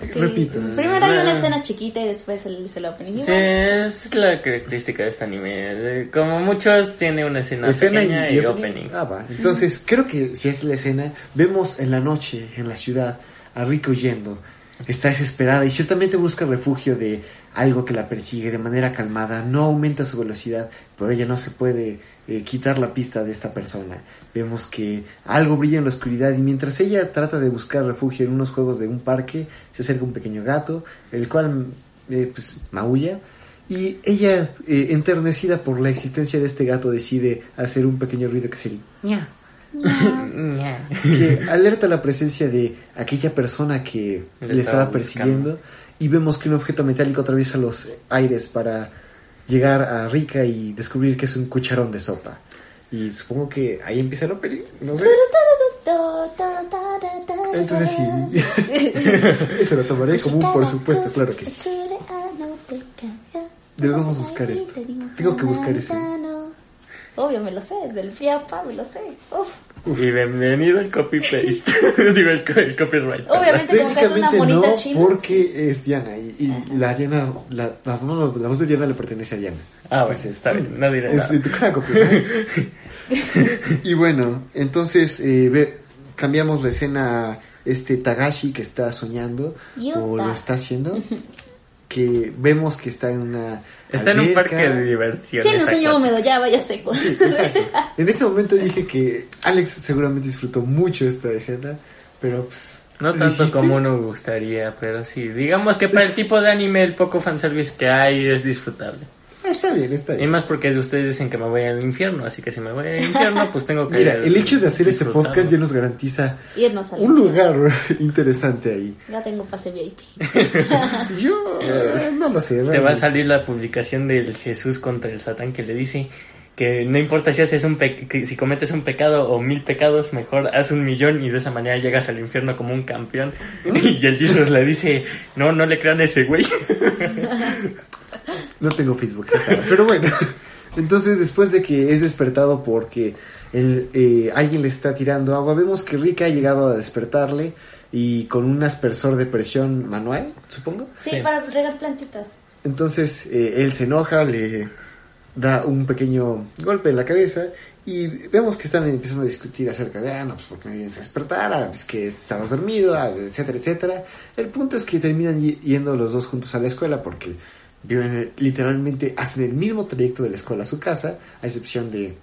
Sí. Repito. Primero hay una escena chiquita y después el, se lo opening. Sí, es la característica de este anime. Como muchos, tiene una escena, escena pequeña y, y opening. Ah, va. Entonces, creo que si es la escena, vemos en la noche, en la ciudad, a Rika huyendo. Está desesperada y ciertamente busca refugio de algo que la persigue de manera calmada. No aumenta su velocidad, pero ella no se puede eh, quitar la pista de esta persona. Vemos que algo brilla en la oscuridad y mientras ella trata de buscar refugio en unos juegos de un parque, se acerca un pequeño gato, el cual eh, pues maulla. Y ella, eh, enternecida por la existencia de este gato, decide hacer un pequeño ruido que es el ña. Que alerta la presencia de aquella persona que Le le, estaba estaba persiguiendo. Y vemos que un objeto metálico atraviesa los aires para llegar a Rika y descubrir que es un cucharón de sopa. Y supongo que ahí empieza el opening, no sé. Entonces sí, *laughs* eso lo tomaré como un por supuesto, claro que sí. Debemos buscar esto. Tengo que buscar ese. Obvio, me lo sé. Del Fiapa, me lo sé. Uf. Y bienvenido al copy-paste. *laughs* *laughs* Digo, el, co- el copyright. Obviamente, como que es una monita no, china. porque es Diana y, y la Diana, la, la, no, la voz de Diana le pertenece a Diana. Ah, bueno, Entonces, está bien, no diré Es nada. de tu cara, copyright. y bueno, entonces eh, ve- cambiamos la escena a este Tagashi que está soñando o Yuta. lo está haciendo. *laughs* Que vemos que está en una. Está en un parque de diversiones. Tiene un sueño húmedo, ya vaya seco. Sí, exacto. En ese momento dije que Alex seguramente disfrutó mucho esta escena, pero pues. No ¿lo tanto como uno gustaría, pero sí. Digamos que para el tipo de anime, el poco fanservice que hay es disfrutable. Ah, Está bien, Y más porque ustedes dicen que me voy al infierno, así que si me voy al infierno, pues tengo que. Mira, el hecho de hacer este podcast ya nos garantiza Irnos al un infierno. lugar *laughs* interesante ahí. Ya tengo pase VIP. *laughs* Yo eh, no lo sé. Te va a salir la publicación del Jesús contra el Satán que le dice que no importa si haces un pe- que si cometes un pecado o mil pecados, mejor haz un millón y de esa manera llegas al infierno como un campeón. *laughs* Y el Jesús le dice, no, no le crean a ese güey. No tengo Facebook. Pero bueno, entonces después de que es despertado porque el, eh, alguien le está tirando agua. Vemos que Rika ha llegado a despertarle y con un aspersor de presión manual, supongo. Sí, Sí. para regar plantitas. Entonces eh, él se enoja, le da un pequeño golpe en la cabeza y vemos que están empezando a discutir acerca de, ah, no, pues porque me vienes a despertar, ah, pues que estabas dormido, ah, etcétera, etcétera. El punto es que terminan yendo los dos juntos a la escuela porque viven literalmente, hacen el mismo trayecto de la escuela a su casa, a excepción de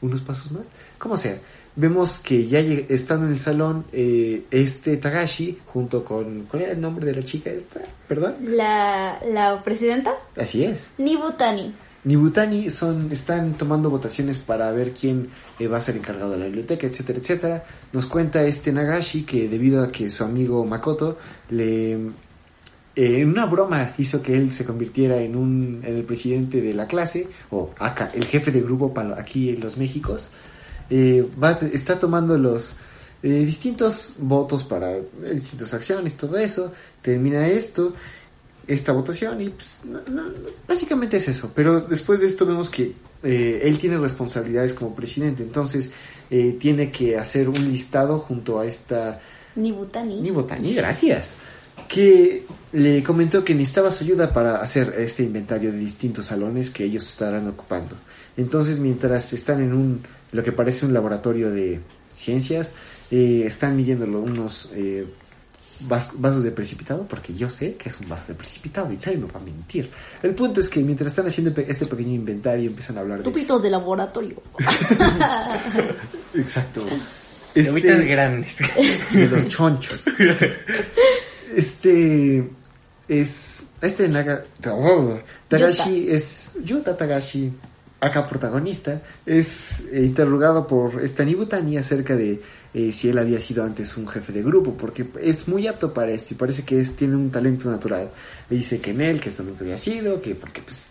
unos pasos más. Como sea, vemos que ya estando en el salón, eh, este Tagashi, junto con, ¿cuál era el nombre de la chica esta? Perdón. La, la presidenta, Así es. Nibutani. Nibutani son, están tomando votaciones para ver quién eh, va a ser encargado de la biblioteca, etcétera, etcétera. Nos cuenta este Nagashi que debido a que su amigo Makoto le eh, en una broma hizo que él se convirtiera en un en el presidente de la clase o acá el jefe de grupo para aquí en los Méxicos eh, va, está tomando los eh, distintos votos para eh, distintas acciones todo eso termina esto esta votación y pues, no- básicamente es eso. Pero después de esto vemos que eh, él tiene responsabilidades como presidente, entonces eh, tiene que hacer un listado junto a esta Nibutani. Nibotani, gracias, que le comentó que necesitaba su ayuda para hacer este inventario de distintos salones que ellos estarán ocupando. Entonces, mientras están en un lo que parece un laboratorio de ciencias, eh, están midiéndolo unos eh, vas- vasos de precipitado, porque yo sé que es un vaso de precipitado y nadie me va a mentir. El punto es que mientras están haciendo pe- este pequeño inventario empiezan a hablar de... Tupitos de laboratorio. *laughs* Exacto. Este- grandes. de los chonchos. *laughs* Este es este Naga oh, Tagashi es Yuta Tagashi, acá protagonista, es eh, interrogado por esta Nibutani acerca de eh, si él había sido antes un jefe de grupo, porque es muy apto para esto y parece que es, tiene un talento natural. Le dice que en él, que esto nunca había sido, que porque pues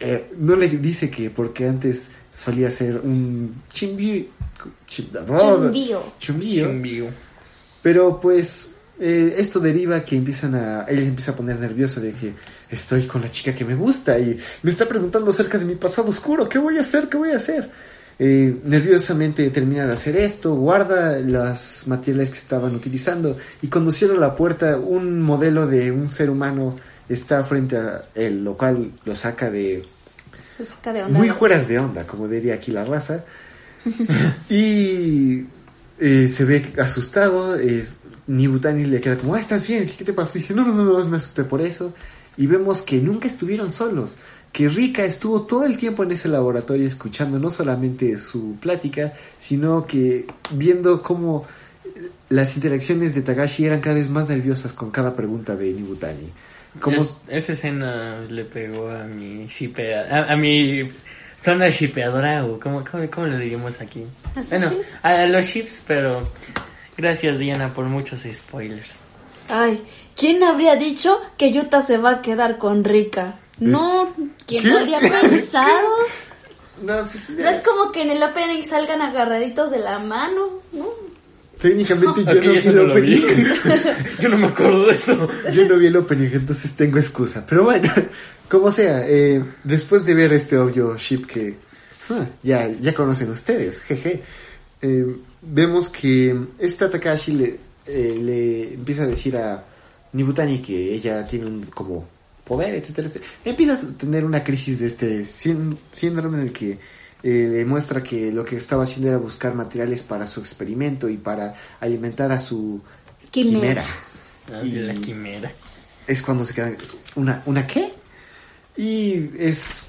eh, no le dice que porque antes solía ser un chimbi, chim- Chumbío. chumbío, Chumbío. pero pues eh, esto deriva que empiezan a él empieza a poner nervioso de que estoy con la chica que me gusta y me está preguntando acerca de mi pasado oscuro, ¿qué voy a hacer? ¿Qué voy a hacer? Eh, nerviosamente termina de hacer esto, guarda las materiales que estaban utilizando y cuando cierra la puerta un modelo de un ser humano está frente a él, lo cual lo saca de Lo saca de onda. muy fueras de onda, como diría aquí la raza. *laughs* y eh, se ve asustado. Nibutani le queda como, ah, ¿estás bien? ¿Qué te pasó? Dice, no, no, no, no, me asusté por eso. Y vemos que nunca estuvieron solos. Que Rika estuvo todo el tiempo en ese laboratorio escuchando no solamente su plática, sino que viendo cómo las interacciones de Tagashi eran cada vez más nerviosas con cada pregunta de Nibutani. Como Es- esa escena le pegó a mi shipea, a, a mi zona shipeadora, o ¿cómo, cómo, cómo lo diríamos aquí? ¿A su Bueno, ship? a, a los ships, pero gracias Diana por muchos spoilers. Ay, ¿quién habría dicho que Yuta se va a quedar con Rika? No, ¿quién ¿Qué? lo habría pensado? *laughs* No, pues, No es como que en el opening salgan agarraditos de la mano, ¿no? técnicamente *laughs* yo Ok, no vi el no lo vi. opening. *laughs* Yo no me acuerdo de eso. Yo no vi el opening, entonces tengo excusa. Pero bueno, como sea, eh, después de ver este obvio ship que ah, ya, ya conocen ustedes, jeje, eh, vemos que esta Takashi le, eh, le empieza a decir a Nibutani que ella tiene un como poder, etcétera, etcétera. Empieza a tener una crisis de este sín- síndrome en el que eh, le muestra que lo que estaba haciendo era buscar materiales para su experimento y para alimentar a su Quimera. Así Y- la quimera. es cuando se queda una una qué y es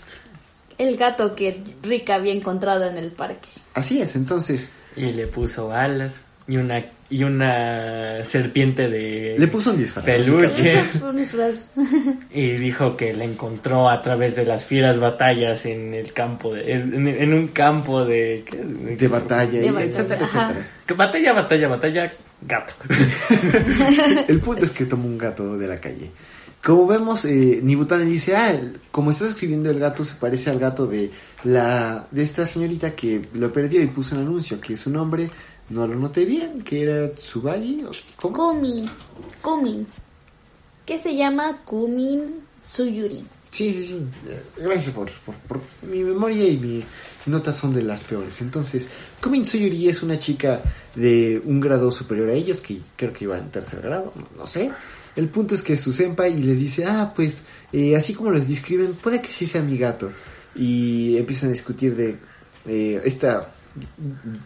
El gato que Rika había encontrado en el parque. así es entonces Y le puso alas y una y una serpiente de le puso un disfraz Peluche. un disfraz. *laughs* y dijo que la encontró a través de las fieras batallas en el campo de, en, en un campo de ¿qué? de batalla De y batalla, etcétera etcétera Batalla, batalla, batalla, gato. *laughs* el punto es que toma un gato de la calle como vemos eh, Nibutani dice ah como estás escribiendo el gato se parece al gato de la de esta señorita que lo perdió y puso un anuncio que su nombre no lo noté bien que era Tsubagi o ¿cómo? Kumi. Kumin. Que se llama Kumin Suyuri. Sí, sí, sí. Eh, Gracias por, por, por- Mi memoria y mis notas son de las peores. Entonces, Kumin Tsuyuri es una chica de un grado superior a ellos, que creo que iba en tercer grado, no, no sé. El punto es que su senpai les dice, ah, pues, eh, así como los describen, puede que sí sea mi gato. Y empiezan a discutir de eh, esta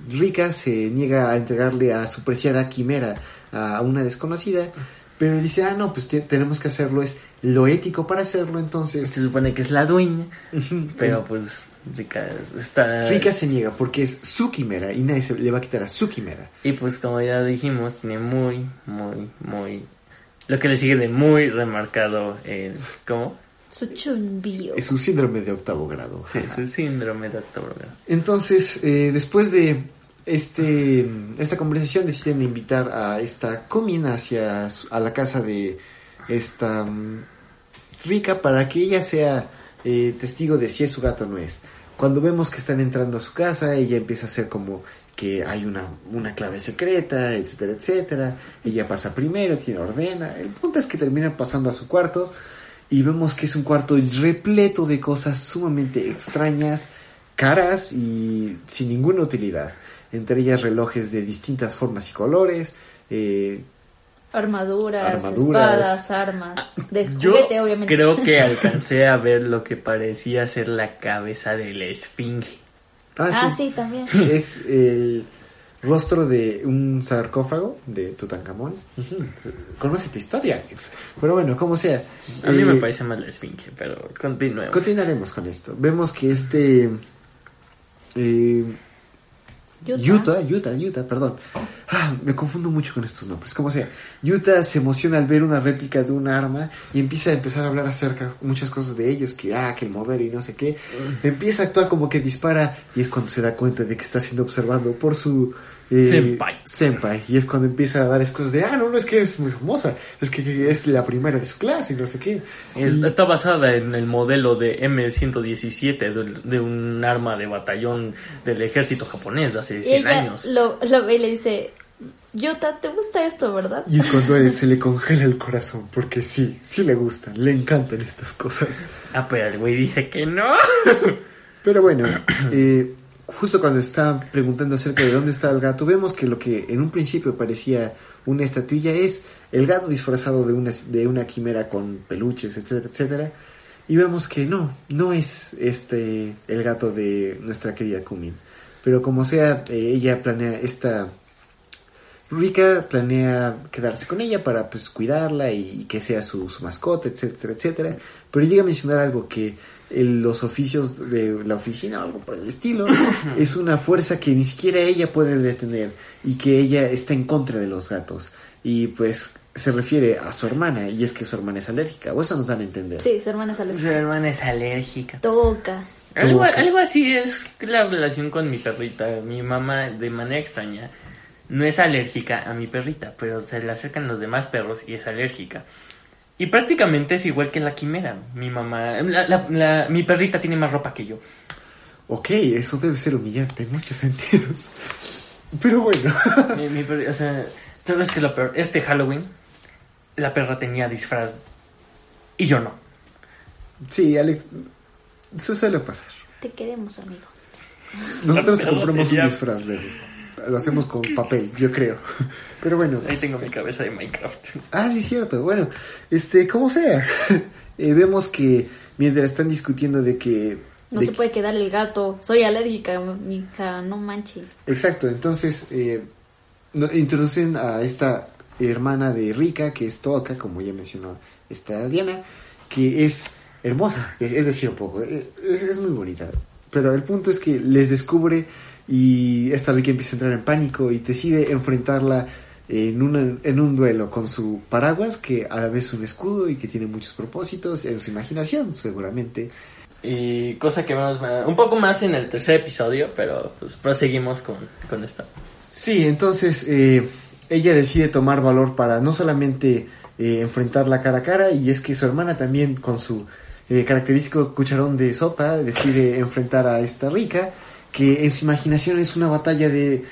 rica se niega a entregarle a su preciada quimera a una desconocida, pero dice, ah, no, pues te- tenemos que hacerlo, es lo ético para hacerlo, entonces... Se supone que es la dueña, pero pues Rika está... Rika se niega porque es su quimera y nadie se le va a quitar a su quimera. Y pues como ya dijimos, tiene muy, muy, muy... Lo que le sigue de muy remarcado el... ¿Cómo? Su chumbío. Es su síndrome de octavo grado. Sí, su síndrome de octubre. Entonces, eh, después de este esta conversación, deciden invitar a esta Kumin hacia a la casa de esta mm, Rika para que ella sea eh, testigo de si es su gato o no es. Cuando vemos que están entrando a su casa, ella empieza a hacer como que hay una, una clave secreta, etcétera, etcétera. Ella pasa primero, tiene ordena. El punto es que terminan pasando a su cuarto y vemos que es un cuarto repleto de cosas sumamente extrañas, caras y sin ninguna utilidad. Entre ellas relojes de distintas formas y colores, eh, Armaduras, Armaduras. espadas, armas. De Yo juguete, obviamente. creo que *laughs* alcancé a ver lo que parecía ser la cabeza de la esfinge. Ah, sí, también. Es el rostro de un sarcófago de Tutankamón. Conoce tu historia. Pero bueno, como sea. A mí eh, me parece más la esfinge, pero continuemos. Continuaremos con esto. Vemos que este... eh, Utah. Utah, Utah, Utah, perdón. Ah, me confundo mucho con estos nombres. Como sea, Utah se emociona al ver una réplica de un arma y empieza a empezar a hablar acerca de muchas cosas de ellos, que ah, que el modelo y no sé qué. Empieza a actuar como que dispara y es cuando se da cuenta de que está siendo observado por su eh, Senpai. senpai. Y es cuando empieza a dar excusas de, ah, no, no es que es muy famosa, es que es la primera de su clase y no sé qué. Es- Y- está basada en el modelo de M117 de, de un arma de batallón del ejército japonés de hace Y 100 ella años. lo, lo ve y le dice, Yuta, ¿te gusta esto, verdad? Y es cuando él se le *laughs* congela el corazón, porque sí, sí le gustan, le encantan estas cosas. Ah, pero el güey dice que no. Pero bueno, *coughs* eh, justo cuando está preguntando acerca de dónde está el gato, vemos que lo que en un principio parecía una estatuilla es el gato disfrazado de una, de una quimera con peluches, etcétera, etcétera. Y vemos que no, no es este el gato de nuestra querida Kumin. Pero como sea, eh, ella planea esta... Rika planea quedarse con ella para pues cuidarla y, que sea su, su mascota, etcétera, etcétera. Pero llega a mencionar algo que en los oficios de la oficina o algo por el estilo es una fuerza que ni siquiera ella puede detener y que ella está en contra de los gatos. Y pues se refiere a su hermana y es que su hermana es alérgica, o eso nos dan a entender. Sí, su hermana es Su alérgica. hermana es alérgica. Toca. Algo, algo así es la relación con mi perrita. Mi mamá, de manera extraña, no es alérgica a mi perrita, pero se le acercan los demás perros y es alérgica. Y prácticamente es igual que la quimera. Mi mamá, la- la- la- mi perrita tiene más ropa que yo. Ok, eso debe ser humillante en muchos sentidos. Pero bueno. *laughs* Mi- mi perri- o sea, ¿sabes qué es lo peor? Este Halloween, la perra tenía disfraz y yo no. sí, Alex, eso suele pasar. Te queremos, amigo. Nosotros compramos un disfraz, bebé. Lo hacemos con papel, yo creo. *laughs* Pero bueno. Ahí tengo mi cabeza de Minecraft. Ah, sí, cierto. Bueno, este, como sea. *laughs* eh, vemos que mientras están discutiendo de que... No de se que- puede quedar el gato. Soy alérgica, mija, no manches. Exacto, entonces eh, introducen a esta hermana de Rika, que es Toka, como ya mencionó esta Diana, que es hermosa, es, decir, un poco, eh, es, es muy bonita. Pero el punto es que les descubre y esta Rika empieza a entrar en pánico y decide enfrentarla en, una- en un duelo con su paraguas, que a la vez es un escudo y que tiene muchos propósitos en su imaginación, seguramente. Y cosa que vemos un poco más en el tercer episodio, pero pues proseguimos con, con esto. Sí, entonces eh, ella decide tomar valor para no solamente eh, enfrentarla cara a cara, y es que su hermana también con su eh, característico cucharón de sopa decide enfrentar a esta rica, que en su imaginación es una batalla de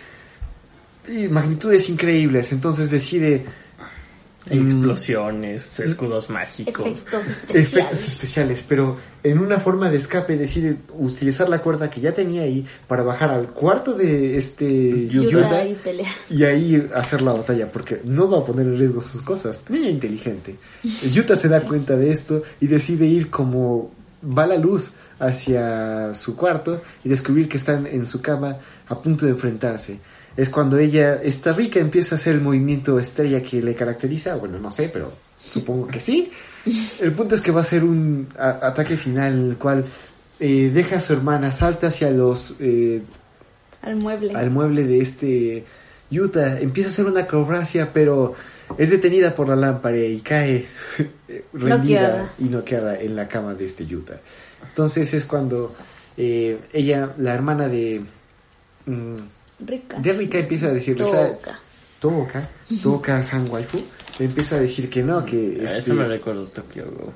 magnitudes increíbles, entonces decide Explosiones, escudos mágicos. Efectos especiales. efectos especiales, pero en una forma de escape decide utilizar la cuerda que ya tenía ahí para bajar al cuarto de este Yuta Yuta y pelea. y ahí hacer la batalla, porque no va a poner en riesgo sus cosas. Niña inteligente. Yuta se da cuenta de esto y decide ir como va la luz hacia su cuarto y descubrir que están en su cama a punto de enfrentarse. Es cuando ella, esta rica, empieza a hacer el movimiento estrella que le caracteriza. Bueno, no sé, pero supongo que sí. El punto es que va a ser un a- ataque final en el cual eh, deja a su hermana, salta hacia los eh, Al mueble. al mueble de este Yuta. Empieza a hacer una acrobacia, pero es detenida por la lámpara y cae *laughs* rendida Noqueada. y noqueada en la cama de este Yuta. Entonces es cuando eh, ella, la hermana de, mm, Rica. de Rika, empieza a decirle, "Sa- Toca. Toka, Toka San Waifu, le empieza a decir que no, que... Ah, este, Eso me recuerdo Tokyo Go.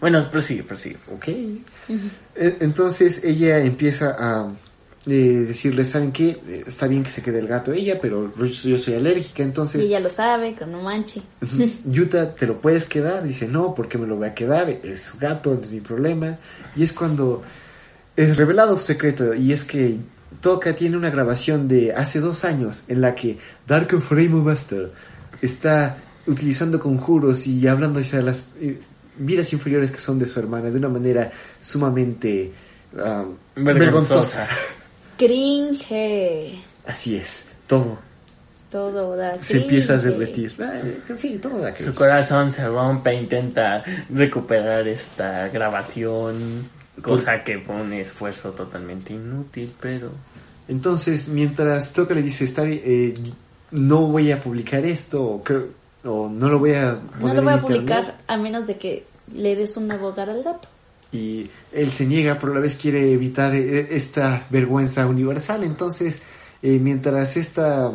Bueno, prosigue, prosigue. Ok. E- Entonces ella empieza a eh, decirle, ¿saben qué? Está bien que se quede el gato ella, pero yo soy alérgica, Y entonces ella lo sabe, que no manche. Yuta, ¿te lo puedes quedar? Dice, no, ¿por qué me lo voy a quedar? Es su gato, no es mi problema. Y es cuando es revelado su secreto, y es que Toka tiene una grabación de hace dos años en la que Dark Frame Master está utilizando conjuros y hablando hacia las eh, vidas inferiores que son de su hermana de una manera sumamente ah, Vergonzosa. Cringe. Así es, todo Todo da se empieza a cringe. derretir. Sí, todo da Su cringe. corazón se rompe, intenta recuperar esta grabación, cosa que fue un esfuerzo totalmente inútil, pero... Entonces, mientras Toca le dice, está bien, eh, no voy a publicar esto, o, creo- o no lo voy a No poner lo voy a publicar internet", a menos de que le des un nuevo hogar al gato. Y él se niega, pero a la vez quiere evitar eh, esta vergüenza universal. Entonces, eh, mientras esta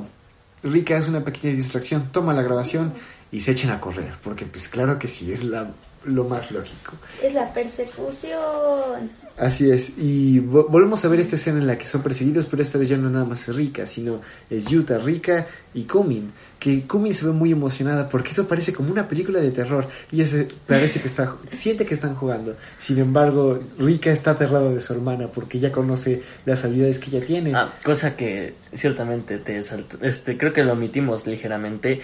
rica es una pequeña distracción, toma la grabación y se echan a correr, porque pues claro que sí, es la, lo más lógico. Es la persecución. Así es, y vo- volvemos a ver esta escena en la que son perseguidos, pero esta vez ya no nada más es Rika, sino es Yuta, Rika y Kumin. Que Kumin se ve muy emocionada porque esto parece como una película de terror. Y ella se, parece que está, *laughs* siente que están jugando. Sin embargo, Rika está aterrado de su hermana porque ya conoce las habilidades que ella tiene. Ah, cosa que ciertamente te saltó- este creo que lo omitimos ligeramente.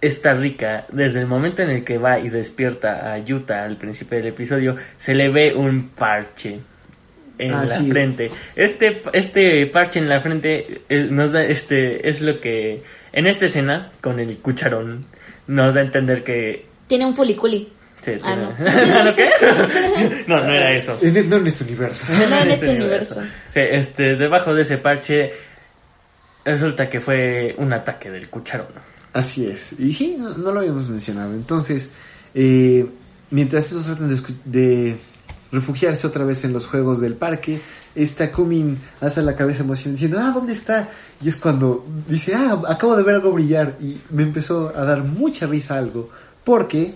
Esta rica, desde el momento en el que va y despierta a Yuta al principio del episodio, se le ve un parche en Ah, la sí. frente. Este, este parche en la frente eh, nos da, este, es lo que, en esta escena, con el cucharón, nos da a entender que Tiene un fuliculi. Sí, Ah, tiene- ¿No *laughs* qué? *laughs* no, no era eso. En, e- no en este universo. No en este *laughs* universo. Sí, este, debajo de ese parche resulta que fue un ataque del cucharón. Así es. Y sí, no, no lo habíamos mencionado. Entonces, eh, mientras estos tratan de, escu- de refugiarse otra vez en los juegos del parque, esta Kumin hace la cabeza emocionada diciendo, ah, ¿dónde está? Y es cuando dice, ah, acabo de ver algo brillar. Y me empezó a dar mucha risa algo. Porque,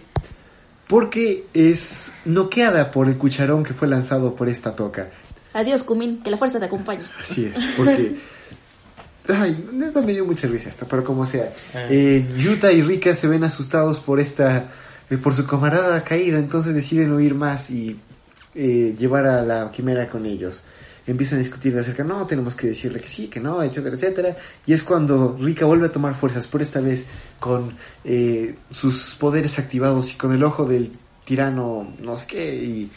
porque es noqueada por el cucharón que fue lanzado por esta toca. Adiós, Kumin, que la fuerza te acompañe. Así es, porque... *laughs* Ay, neta me dio mucha risa esto, pero como sea. Ah. Eh, Yuta y Rika se ven asustados por esta... eh, por su camarada caída, entonces deciden huir más y eh, llevar a la quimera con ellos. Empiezan a discutir acerca, no, tenemos que decirle que sí, que no, etcétera, etcétera. Y es cuando Rika vuelve a tomar fuerzas, por esta vez con eh, sus poderes activados y con el ojo del tirano, no sé qué, y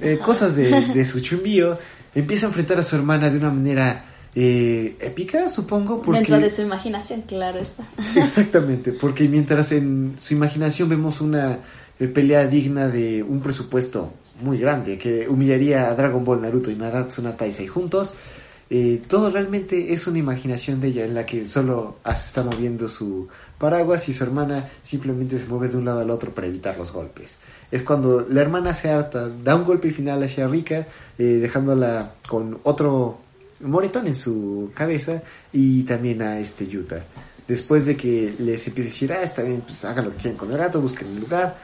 eh, cosas de, *laughs* de su chumbío. Empieza a enfrentar a su hermana de una manera eh, épica, supongo. Porque... Dentro de su imaginación, claro está. Exactamente, porque mientras en su imaginación vemos una pelea digna de un presupuesto muy grande que humillaría a Dragon Ball, Naruto y Naratsu no Taisei juntos, eh, todo realmente es una imaginación de ella en la que solo está moviendo su paraguas y su hermana simplemente se mueve de un lado al otro para evitar los golpes. Es cuando la hermana se harta, da un golpe final hacia Rika, eh, dejándola con otro moretón en su cabeza y también a este Yuta. Después de que les empiece a decir, ah, está bien, pues hagan lo que quieran con el gato, busquen un lugar,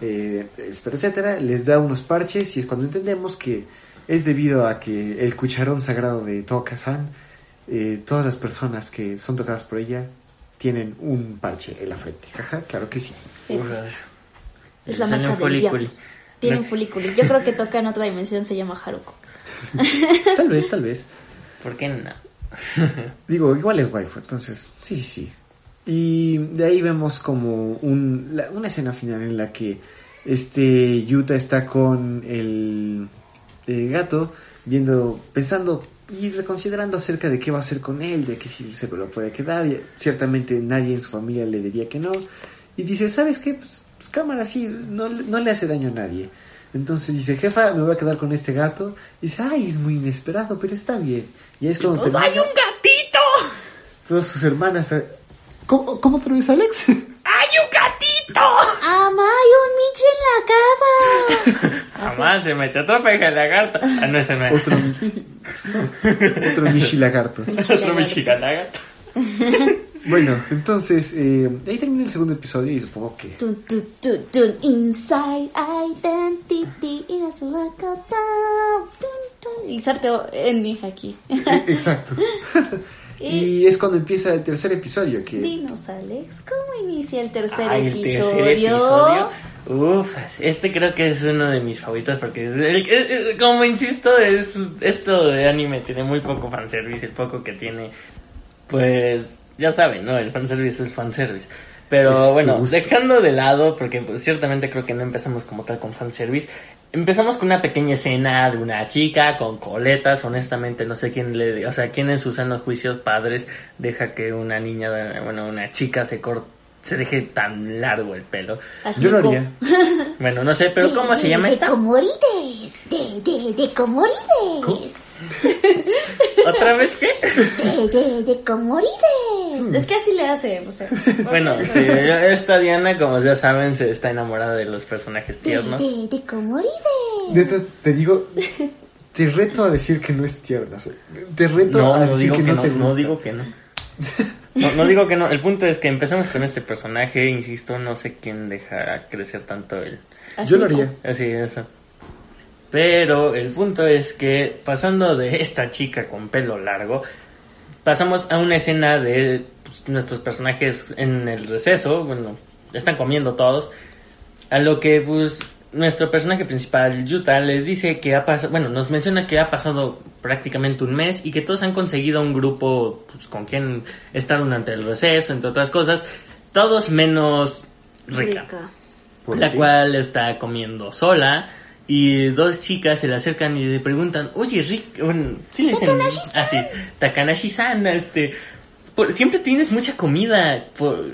eh, etcétera, etcétera, les da unos parches y es cuando entendemos que es debido a que el cucharón sagrado de Toka-san, eh, todas las personas que son tocadas por ella tienen un parche en la frente. Jaja, claro que sí. Sí. Es la marca un del diablo. Tienen folículo. Yo creo que toca en otra dimensión, se llama Haruko. Tal vez, tal vez. ¿Por qué no? Digo, igual es waifu, entonces, sí, sí, sí. Y de ahí vemos como un, la- una escena final en la que este Yuta está con el, eh, gato, viendo, pensando y reconsiderando acerca de qué va a hacer con él, de que si se lo puede quedar. y ciertamente nadie en su familia le diría que no. Y dice, ¿sabes qué? Pues, pues, cámara, sí, no, le- no le hace daño a nadie. Entonces dice, jefa, me voy a quedar con este gato. Y dice, ay, es muy inesperado, pero está bien. Y ahí es cuando termina- ¡Hay un gatito! todas sus hermanas. ¿Cómo, cómo otra vez, Alex? *laughs* ¡Hay un gatito! ¡Ama, hay un Michi en la casa! *laughs* Jamás se metió otra peja lagarta. Ah, no, ese no es. Otro, *laughs* otro Mishi Lagarto. Otro Michigan lagarto. Bueno, entonces, eh, ahí termina el segundo episodio y supongo que... Tun, tun, tun, inside identity, tun, tun. Inserte ending aquí. Eh, Exacto. Y es cuando empieza el tercer episodio que... Dinos, Alex, ¿cómo inicia el tercer el episodio? tercer episodio. Uf, este creo que es uno de mis favoritos porque, es el- es- es- como insisto, es, esto de anime tiene muy poco fanservice. El poco que tiene, pues, ya saben, ¿no? El fanservice es fanservice. Pero bueno, dejando de lado, porque pues, ciertamente creo que no empezamos como tal con fanservice. Empezamos con una pequeña escena de una chica con coletas, honestamente no sé quién le, o sea, quién en sus sanos juicios padres deja que una niña, bueno, una chica se corte, se deje tan largo el pelo. Yo lo haría. *laughs* Bueno, no sé, pero ¿cómo se llama de esta? comorides, de, de, de comorides, ¿Otra vez qué? de, de, de comorides. Es que así le hace, o sea. Bueno, sí, esta Diana, como ya saben, se está enamorada de los personajes De, tiernos. de, de comorides. Neta, te digo, te reto a decir que no es tierna. Te reto No, a no decir digo que, que no, no, te no gusta. digo que no. No, no digo que no. El punto es que empezamos con este personaje, insisto, no sé quién dejará crecer tanto él. Yo lo haría. Así, eso. Pero el punto es que pasando de esta chica con pelo largo, pasamos a una escena de pues, nuestros personajes en el receso, bueno, están comiendo todos, a lo que pues nuestro personaje principal, Yuta, les dice que ha pasado, bueno, nos menciona que ha pasado prácticamente un mes y que todos han conseguido un grupo pues, con quien estar durante el receso, entre otras cosas, todos menos Rika Rica. ¿Por la qué? cual está comiendo sola y dos chicas se le acercan y le preguntan, oye Rick, bueno, sí le dicen así, Takanashi-san, este, por- siempre tienes mucha comida, por,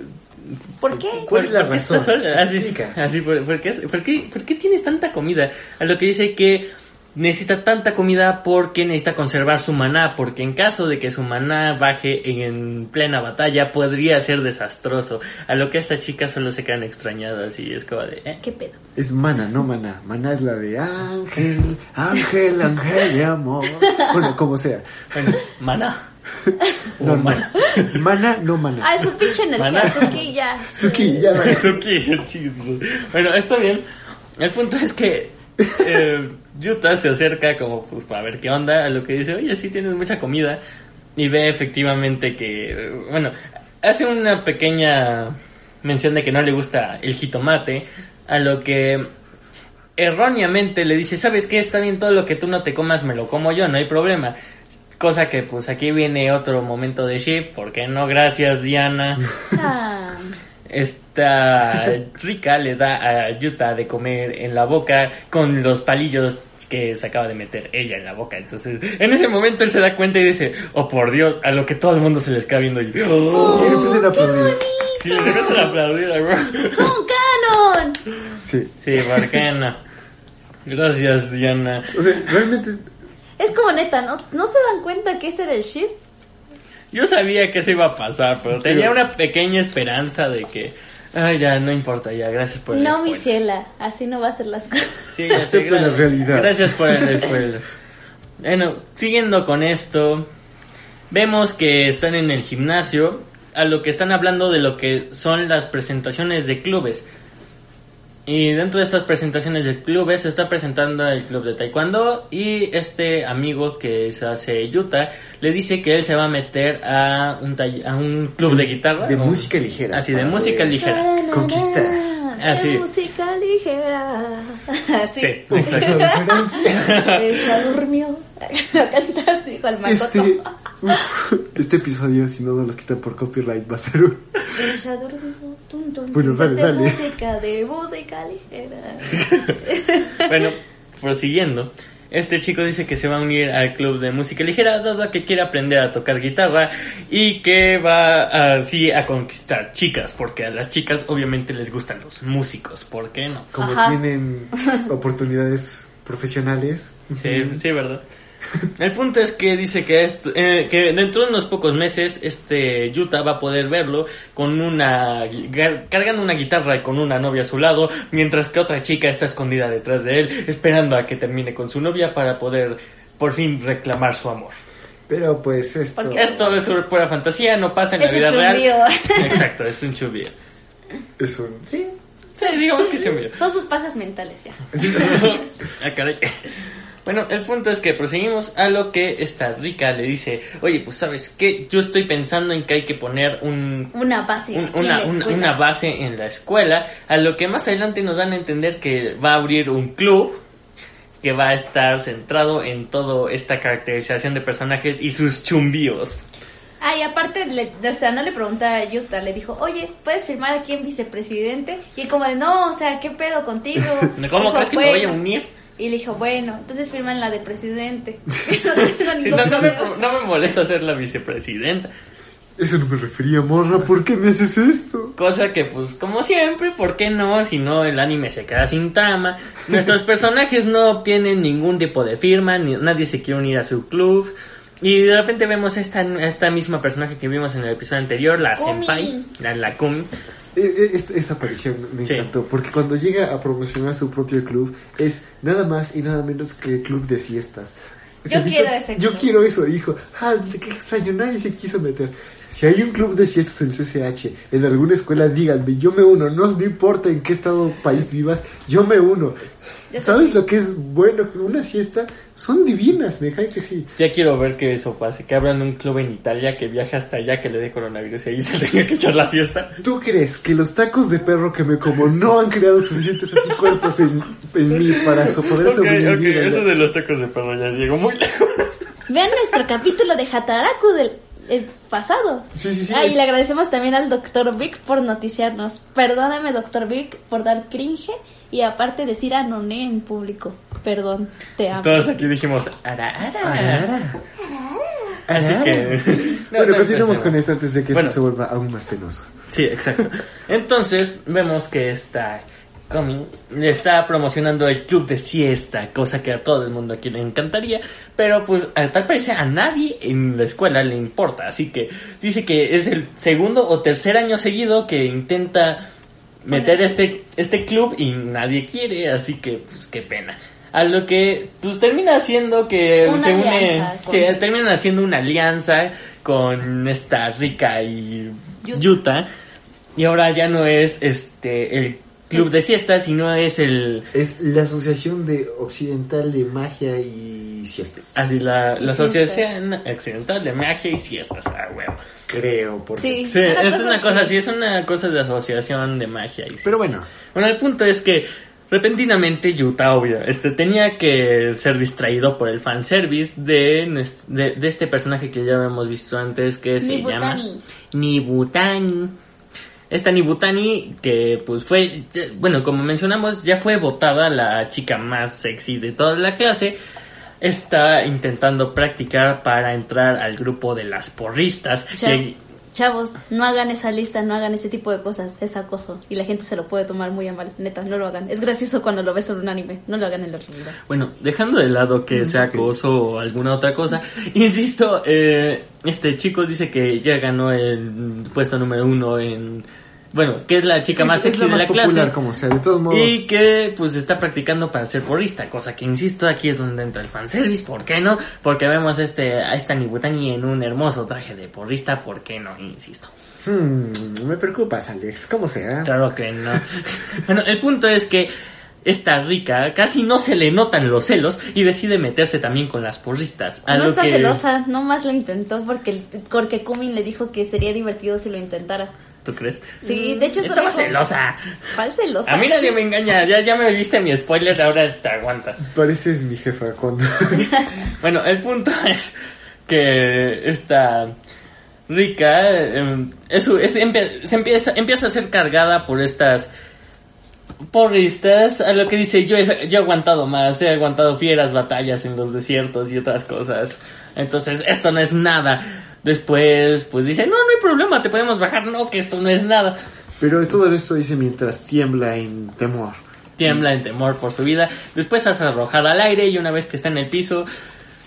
¿Por qué? ¿Cuál es la ¿por qué razón? estás sola? Así, así, ¿por, por qué, por qué- por qué tienes tanta comida? A lo que dice que necesita tanta comida porque necesita conservar su maná, porque en caso de que su maná baje en plena batalla podría ser desastroso. A lo que esta chica solo se quedan extrañadas y es como de... "Eh". ¿Qué pedo? Es Mana, no Mana. Mana es la de Ángel, Ángel, Ángel de amor. Bueno, como sea. Bueno, maná. No, *laughs* O no. maná. Mana, no Mana. Ah, es su pinche energía, Maná. Suki, ya. Suki, ya va. *laughs* Suki. Bueno, está bien. El punto es que eh, Yuta se acerca como pues para ver qué onda, a lo que dice, oye, sí tienes mucha comida. Y ve efectivamente que, bueno, hace una pequeña mención de que no le gusta el jitomate, a lo que erróneamente le dice, ¿sabes qué? Está bien todo lo que tú no te comas, me lo como yo, no hay problema. Cosa que pues aquí viene otro momento de ship, ¿por qué no? Gracias Diana. *laughs* Ah, Esta rica le da a Yuta de comer en la boca con los palillos que se acaba de meter ella en la boca. Entonces, en ese momento él se da cuenta y dice, oh por Dios, a lo que todo el mundo se les queda viendo. Y, oh, empiezan a aplaudir. sí, le empiezan a aplaudir. bro. ¡Son canon! Sí. Sí. Gracias, Diana. O sea, realmente. Es como neta, ¿no? ¿No se dan cuenta que ese era el ship? Yo sabía que eso iba a pasar, pero tenía una pequeña esperanza de que... Ay, ya, no importa, ya, gracias por el No, mi ciela, así no va a ser las cosas. Sí, *laughs* ya sé, la realidad. Gracias por el *laughs* spoiler. Bueno, siguiendo con esto, vemos que están en el gimnasio, a lo que están hablando de lo que son las presentaciones de clubes. Y dentro de estas presentaciones de clubes se está presentando el club de taekwondo y este amigo que se hace Yuta le dice que él se va a meter a un, a un club de guitarra. De música ligera. Así, de para música ligera. Conquista. Ah, sí. De música ligera. Así. *laughs* Sí. *laughs* Ella durmió. *laughs* A cantar, dijo el macoto. Este, uf, este episodio, si no nos los quitan por copyright, va a ser un... Ella durmió. Tum, tum, Bueno, dale, de dale. música, de música ligera. Bueno, prosiguiendo. Este chico dice que se va a unir al club de música ligera, dado que quiere aprender a tocar guitarra y que va así a conquistar chicas, porque a las chicas obviamente les gustan los músicos, ¿por qué no? Como Ajá. tienen *laughs* oportunidades profesionales. Sí, sí, ¿verdad? El punto es que dice que, esto, eh, que dentro de unos pocos meses este Yuta va a poder verlo con una cargando una guitarra y con una novia a su lado, mientras que otra chica está escondida detrás de él, esperando a que termine con su novia para poder por fin reclamar su amor. Pero pues esto... Porque- Esto es pura fantasía, no pasa en la Es vida un real. *laughs* Exacto, es un chubío. Es un... Sí. Sí, digamos que es chubío. Son sus pajas mentales ya. *laughs* Ah, caray. Bueno, el punto es que proseguimos a lo que esta rica le dice, oye, pues sabes qué, yo estoy pensando en que hay que poner un, Una base. un- una, la una, base en la escuela, a lo que más adelante nos dan a entender que va a abrir un club que va a estar centrado en toda esta caracterización de personajes y sus chumbíos. Ah, y aparte, le, o sea, no le pregunta a Yuta, le dijo, oye, ¿puedes firmar aquí en vicepresidente? Y él como de, no, o sea, ¿qué pedo contigo? *laughs* ¿Cómo Dijo, crees que me voy a "Bueno". unir? Y le dijo, bueno, entonces firma en la de presidente. no *laughs* tengo Sí, ningún no, no me, problema. no me molesta ser la vicepresidenta. Eso no me refería, morra. ¿Por qué me haces esto? Cosa que, pues, como siempre, ¿por qué no? Si no, el anime se queda sin trama. Nuestros personajes no obtienen ningún tipo de firma, ni, nadie se quiere unir a su club. Y de repente vemos esta, esta misma personaje que vimos en el episodio anterior, la Kumi. Senpai, la, la Kumi. Eh, eh, Esta, esta aparición me Sí. encantó, porque cuando llega a promocionar su propio club, es nada más y nada menos que el club de siestas. Yo quiero hizo- ese Yo club. quiero eso, dijo. Ah, qué extraño, nadie se quiso meter. Si hay un club de siestas en el CCH, en alguna escuela, díganme, yo me uno. No, no importa en qué estado o país vivas, yo me uno. ¿Sabes lo que es bueno? Una siesta son divinas, me cae que sí. Ya quiero ver que eso pase, que abran un club en Italia, que viaje hasta allá, que le dé coronavirus y ahí *laughs* se tenga que echar la siesta. ¿Tú crees que los tacos de perro que me como no han creado suficientes anticuerpos en, en mí para so- poder Ok, sobrevivir? ok, a la- eso de los tacos de perro ya llegó muy lejos. Vean nuestro capítulo de Hataraku del el pasado. Sí, sí, sí. Ah, y le agradecemos también al Dr. Vic por noticiarnos. Perdóname, Dr. Vic, por dar cringe y aparte decir anoné en público. Perdón, te amo. Todos aquí dijimos, ara, ara. Ah, Así Ah. que... *laughs* No, bueno, no, continuemos no, con esto antes de que Bueno. esto se vuelva aún más penoso. Sí, exacto. Entonces, vemos que está Comi le está promocionando el club de siesta, cosa que a todo el mundo aquí le encantaría, pero pues a tal parece a nadie en la escuela le importa, así que dice que es el segundo o tercer año seguido que intenta meter Bueno, este este club y nadie quiere, así que pues qué pena. A lo que pues termina haciendo que Una se une, con- que terminan haciendo una alianza con esta Rika y Yuta. Yuta y ahora ya no es este el club de siesta, sino es el Es la Asociación de Occidental de Magia y Siestas. así la, la asociación occidental de magia y siestas, ah huevo. Creo, porque... Sí, Sí, es una cosa así. es una cosa de asociación de magia y siestas. Pero bueno. Bueno, el punto es que repentinamente Yuta, obvio, este tenía que ser distraído por el fanservice de, de, de este personaje que ya hemos visto antes que se llama Nibutani. Nibutani. Esta Nibutani que pues fue, bueno, como mencionamos, ya fue votada la chica más sexy de toda la clase. Está intentando practicar para entrar al grupo de las porristas. Y- Chavos, no hagan esa lista, no hagan ese tipo de cosas, es acoso. Y la gente se lo puede tomar muy a mal, neta, no lo hagan. Es gracioso cuando lo ves en un anime, no lo hagan en la realidad. Bueno, dejando de lado que sea acoso o alguna otra cosa, insisto, eh, este chico dice que ya ganó el puesto número uno en, bueno, que es la chica Es- más es sexy la de más la popular, clase. como sea, de todos modos. Y que pues está practicando para ser porrista, cosa que insisto, aquí es donde entra el fanservice, ¿por qué no? Porque vemos este, a esta Nibutani en un hermoso traje de porrista, ¿por qué no? Insisto. Hmm, me preocupas, Alex, como sea. Claro que no. *laughs* bueno, el punto es que esta rica casi no se le notan los celos y decide meterse también con las porristas. A no lo está que... celosa, nomás lo intentó porque, porque Kumin le dijo que sería divertido si lo intentara. ¿Tú crees? Sí, de hecho eso Estaba dijo- celosa. ¿Cuál celosa? A mí nadie me engaña, ya, ya me viste mi spoiler, ahora te aguantas. Pareces mi jefa cuando... *laughs* Bueno, el punto es que esta rica eh, es, es- empie- se empieza, empieza a ser cargada por estas porristas, a lo que dice yo, he- yo he aguantado más, he aguantado fieras batallas en los desiertos y otras cosas. Entonces, esto no es nada. Después, pues dice, no, no hay problema, te podemos bajar, no, que esto no es nada. Pero todo esto dice mientras tiembla en temor. Tiembla en temor por su vida. Después es arrojada al aire y una vez que está en el piso,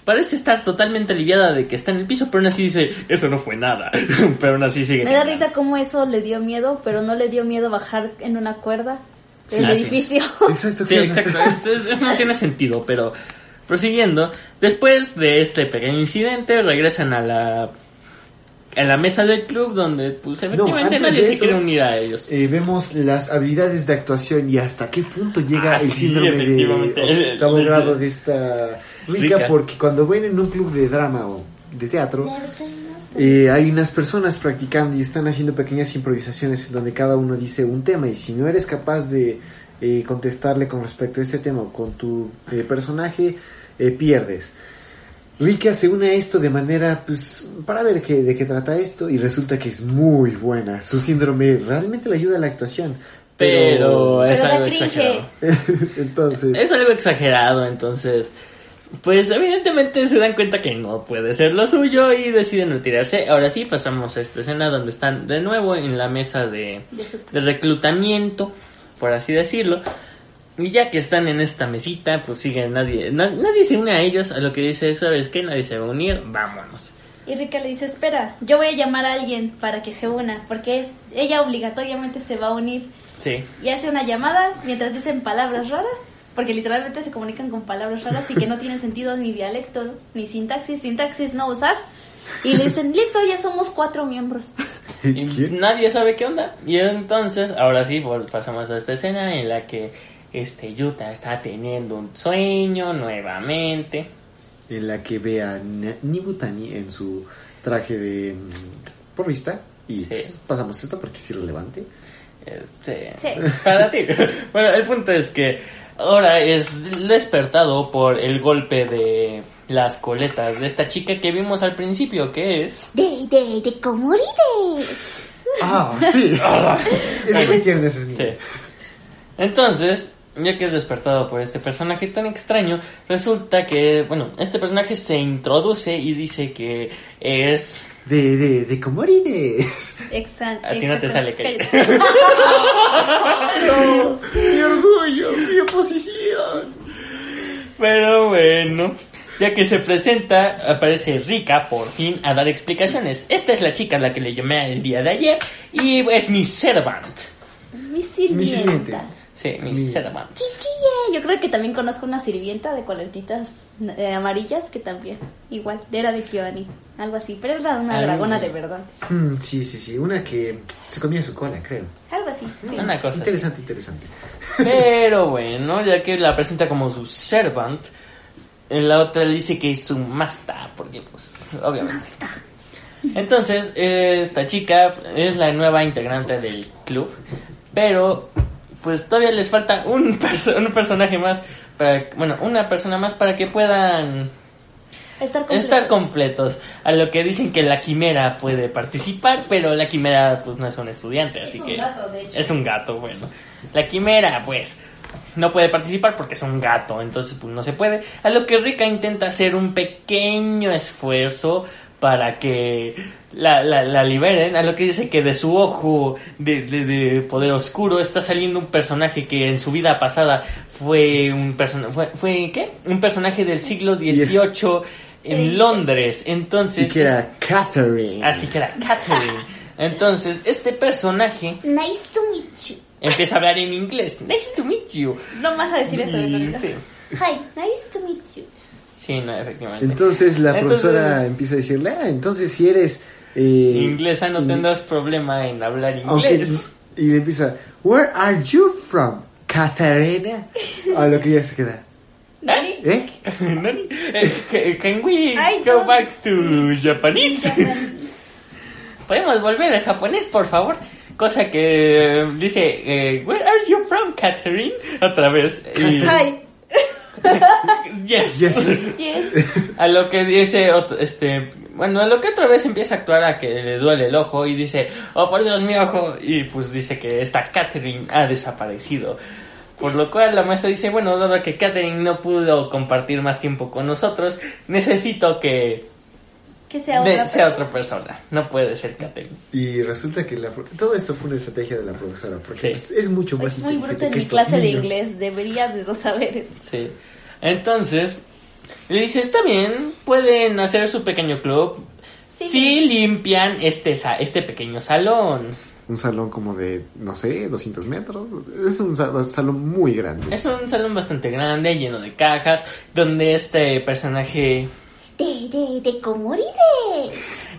parece estar totalmente aliviada de que está en el piso, pero aún así dice, eso no fue nada. *laughs* pero aún así sigue. Me da risa cómo eso le dio miedo, pero no le dio miedo bajar en una cuerda Sí. del Ah, sí. edificio. *laughs* Exacto, Sí, exacto. Es- es- eso no tiene sentido, pero prosiguiendo, después de este pequeño incidente, regresan a la a la mesa del club donde pues efectivamente nadie se quiere unir a ellos. Eh, vemos las habilidades de actuación y hasta qué punto llega Ah, el sí, síndrome de octavo grado de esta rica, Rica. porque cuando ven en un club de drama o de teatro eh, hay unas personas practicando y están haciendo pequeñas improvisaciones en donde cada uno dice un tema y si no eres capaz de eh, contestarle con respecto a ese tema o con tu eh, personaje eh, pierdes Rika se une a esto de manera, pues, para ver qué, de qué trata esto y resulta que es muy buena. Su síndrome realmente le ayuda a la actuación. Pero es Pero algo exagerado. *laughs* Entonces, Es algo exagerado, entonces, pues evidentemente se dan cuenta que no puede ser lo suyo y deciden retirarse. Ahora sí, pasamos a esta escena donde están de nuevo en la mesa de reclutamiento, por así decirlo. Y ya que están en esta mesita, pues sigue nadie, na- nadie se une a ellos, a lo que dice, ¿sabes qué? Nadie se va a unir, vámonos. Y Rika le dice, espera, yo voy a llamar a alguien para que se una, porque es, ella obligatoriamente se va a unir. Sí. Y hace una llamada mientras dicen palabras raras, porque literalmente se comunican con palabras raras y que no tienen sentido ni dialecto, ni sintaxis, sintaxis no usar. Y le dicen, listo, ya somos cuatro miembros. Y nadie sabe qué onda. Y entonces, ahora sí, pasamos a esta escena en la que este Yuta está teniendo un sueño nuevamente. en la que ve a Nibutani en su traje de mm, porrista y Sí. pues, pasamos esto porque es irrelevante. Eh, sí. Sí. Para ti. *laughs* bueno, el punto es que ahora es despertado por el golpe de las coletas de esta chica que vimos al principio, que es... De, de, de Komoride. Ah, sí. *laughs* es muy tierno ese niño. Sí. Entonces, ya que es despertado por este personaje tan extraño, resulta que, bueno, este personaje se introduce y dice que es... De, de, de Komoride. Exact- A ti no te exacto. sale, cállate. *laughs* No, mi orgullo, mi oposición. Pero bueno, ya que se presenta, aparece Rika por fin a dar explicaciones. Esta es la chica a la que le llamé el día de ayer y es mi servant. Mi Mi sirviente. sirvienta. Sí, mi Mi- servant. Chichille. Yo creo que también conozco una sirvienta de colertitas eh, amarillas que también, igual, era de Kyoani, algo así, pero era una Ah. dragona de verdad. Mm, sí, sí, sí. Una que se comía su cola, creo. Algo así, sí. Una cosa así. Interesante, interesante. Pero *laughs* bueno, ya que la presenta como su servant, en la otra le dice que es su master, porque pues, obviamente. Entonces, eh, esta chica es la nueva integrante del club, pero pues todavía les falta un, *laughs* perso- un personaje más, para, bueno, una persona más para que puedan Estar completos. estar completos. A lo que dicen que la quimera puede participar, pero la quimera pues no es un estudiante, así un que gato, de hecho. es un gato, bueno. La quimera pues no puede participar porque es un gato, entonces pues no se puede. A lo que Rika intenta hacer un pequeño esfuerzo para que la, la, la liberen, a lo que dice que de su ojo de, de, de poder oscuro está saliendo un personaje que en su vida pasada fue un personaje, fue, fue, ¿qué? Un personaje del siglo XVIII en Londres, entonces... Y que era Catherine. Así que era Catherine. *laughs* Entonces, este personaje Nice to meet you. empieza a hablar en inglés. *laughs* Nice to meet you. No vas a decir eso, de verdad. sí, Hi, nice to meet you. sí, no, efectivamente. Entonces la Entonces- profesora empieza a decirle, ah, entonces si eres... Eh, Inglesa no y- tendrás problema en hablar aunque- inglés. y le empieza, Where are you from, Catarina? A lo que ella se queda. ¿Nani? ¿Eh? *laughs* Nani? Eh, ca- Can we I go back to *laughs* Japanese? ¿Podemos volver al japonés, por favor? Cosa que eh, dice, eh, Where are you from, Catherine? Otra vez. Y- Hi. *laughs* yes. Yes. Yes. A lo que dice, este, bueno, a lo que otra vez empieza a actuar a que le duele el ojo y dice, oh por Dios mi ojo, y pues dice que esta Catherine ha desaparecido. Por lo cual la maestra dice, bueno, dado que Catherine no pudo compartir más tiempo con nosotros, necesito que Que sea de- otra sea persona. otra persona. No puede ser Catherine. Y resulta que la pro- todo esto fue una estrategia de la profesora, porque Sí. pues, es mucho más Es muy bruto en mi clase de niños. inglés. Debería de no saber. Sí. Entonces, le dice, está bien, pueden hacer su pequeño club. Sí. Si limpian este, sa- este pequeño salón. Un salón como de, no sé, 200 metros. Es un sa- salón muy grande. Es un salón bastante grande, lleno de cajas, donde este personaje De, de, de Komori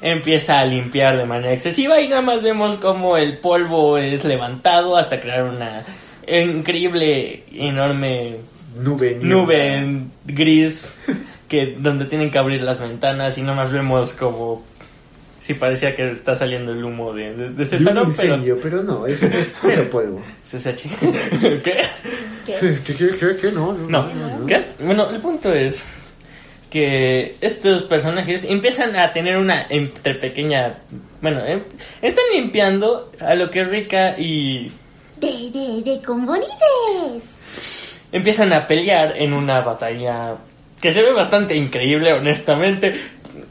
empieza a limpiar de manera excesiva y nada más vemos como el polvo es levantado hasta crear una increíble, enorme Nube. nube en gris que donde tienen que abrir las ventanas y nada más vemos como si parecía que está saliendo el humo de, de, de ese De un salón, pero incendio, pero no, es, es puro *laughs* polvo. CCH. *laughs* ¿Qué? ¿Qué? ¿Qué, qué, qué, qué? No, no, No, no, no. ¿qué? Bueno, el punto es que estos personajes empiezan a tener una entre pequeña, bueno, em- están limpiando a lo que Rika y De, de, de Komori des. Empiezan a pelear en una batalla que se ve bastante increíble, honestamente,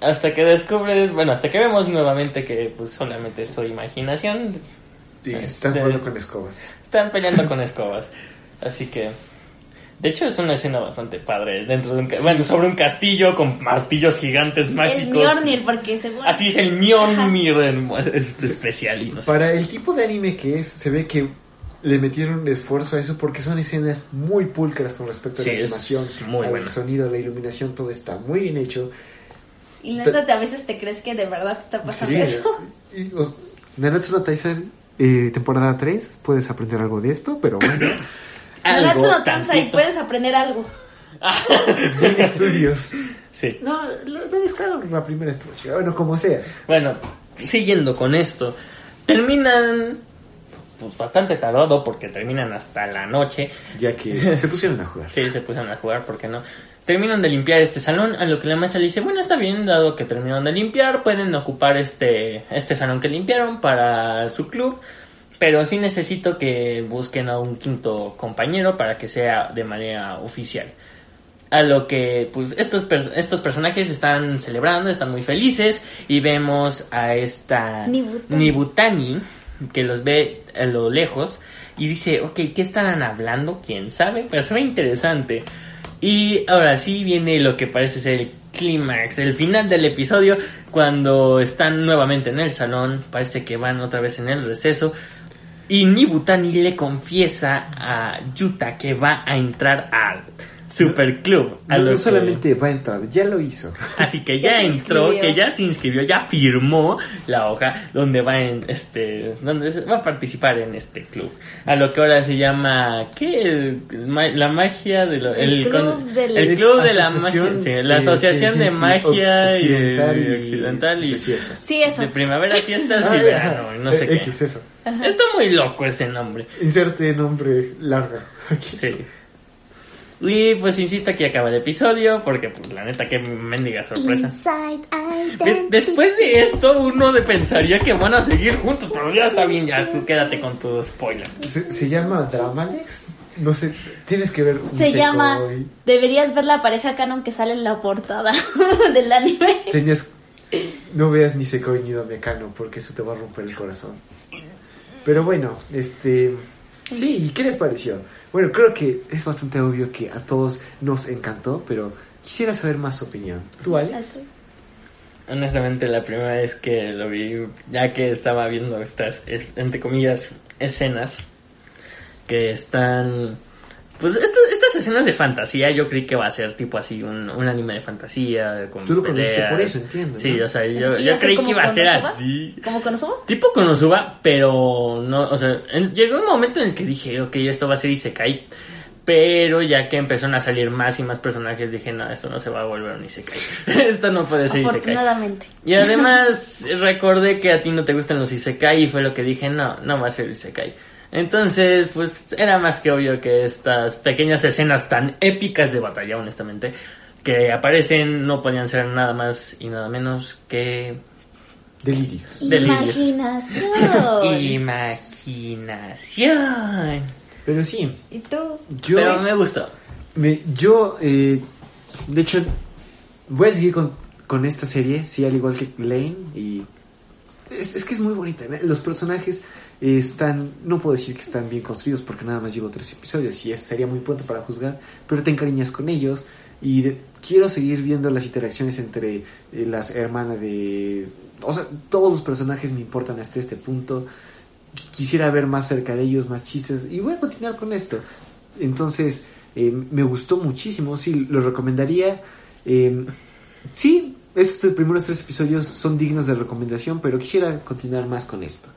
hasta que descubres, bueno, hasta que vemos nuevamente que pues solamente es su imaginación, Y están De- jugando con escobas. están peleando *laughs* con escobas, así que de hecho es una escena bastante padre dentro de un ca- bueno, sobre un castillo con martillos gigantes mágicos. El Mjolnir, porque seguro. Así es el Mjolnir es especial y no sé. Para el tipo de anime que es, se ve que le metieron esfuerzo a eso porque son escenas muy pulcras con respecto a Sí, la animación, muy al bueno. sonido, la iluminación, todo está muy bien hecho. Y neta, a veces te crees que de verdad está pasando Sí, eso. y, o- Nanatsu no Taizai, eh, temporada 3, puedes aprender algo de esto, pero bueno, *coughs* Nanatsu no Tansai, tantito. puedes aprender algo. *laughs* estudios. Sí. No, la, la la primera estudio, bueno, como sea. Bueno, siguiendo con esto, terminan pues bastante tardado porque terminan hasta la noche. Ya que *laughs* se pusieron a jugar. Sí, se pusieron a jugar, ¿por qué no? Terminan de limpiar este salón, a lo que la maestra le dice, bueno, está bien, dado que terminaron de limpiar, pueden ocupar este, este salón que limpiaron para su club, pero sí necesito que busquen a un quinto compañero para que sea de manera oficial. A lo que, pues, estos, estos personajes están celebrando, están muy felices, y vemos a esta Nibutani. Nibutani, que los ve a lo lejos, y dice, ok, ¿qué estarán hablando? ¿Quién sabe? Pero se ve interesante. Y ahora sí viene lo que parece ser el clímax, el final del episodio, cuando están nuevamente en el salón, parece que van otra vez en el receso, y Nibutani le confiesa a Yuta que va a entrar al Superclub. A No, no que- solamente va a entrar, ya lo hizo. Así que *laughs* Ya entró, inscribió. que ya se inscribió, ya firmó la hoja donde va en este, donde se- va a participar en este club. A lo que ahora se llama ¿qué? El- la magia de lo- El club con- del- el Es club de la Asociación magia, sí, la de asociación de magia y- Occidental y- occidental y, de siestas. Sí, eso. de primavera, siestas Ah, y verano, no sé eh, qué. X, eso. Está muy loco ese nombre. Inserte nombre largo. Aquí. Sí. Y pues insisto que acaba el episodio porque pues la neta qué mendiga sorpresa. Des- después de esto, uno de pensaría que van a seguir juntos, pero ya está bien, ya tú quédate con tu spoiler. Se, se llama Dramalex. No sé, tienes que ver. Se llama. Deberías ver la pareja canon que sale en la portada *laughs* del anime. Tenías. No veas ni Sekoi ni Domekano porque eso te va a romper el corazón. Pero bueno, este. Sí, ¿y qué les pareció? Bueno, creo que es bastante obvio que a todos nos encantó, pero quisiera saber más su opinión. ¿Tú, Ale? Así. honestamente la primera vez que lo vi, ya que estaba viendo estas, entre comillas, escenas que están... Pues esto- estas escenas de fantasía yo creí que va a ser tipo así, un, un anime de fantasía con Tú lo conociste peleas. por eso, entiendo, Sí, ¿no? o sea, yo, yo creí como que iba a ser Konosuba. así. ¿Cómo Konosuba? Tipo Konosuba, pero no, o sea, en- llegó un momento en el que dije, ok, esto va a ser Isekai. Pero ya que empezaron a salir más y más personajes, dije, no, esto no se va a volver un Isekai. *laughs* esto no puede ser Isekai. Afortunadamente. Y además *laughs* recordé que a ti no te gustan los Isekai y fue lo que dije, no, no va a ser Isekai. Entonces, pues era más que obvio que estas pequeñas escenas tan épicas de batalla, honestamente, que aparecen no podían ser nada más y nada menos que Delirio. Delirios. Imaginación. *laughs* imaginación. Pero sí, ¿Y tú? yo, Pero me gustó. me, yo eh, de hecho, voy a seguir con, con esta serie, sí, al igual que Lane. Y es, es que es muy bonita. ¿no? Los personajes eh, están, no puedo decir que están bien construidos porque nada más llevo tres episodios y eso sería muy pronto para juzgar, pero te encariñas con ellos. Y de- quiero seguir viendo las interacciones entre eh, las hermanas de... O sea, todos los personajes me importan hasta este punto. Qu- Quisiera ver más cerca de ellos, más chistes. Y voy a continuar con esto. Entonces, eh, me gustó muchísimo. Sí, lo recomendaría. Eh, sí, estos primeros tres episodios son dignos de recomendación, pero quisiera continuar más con esto.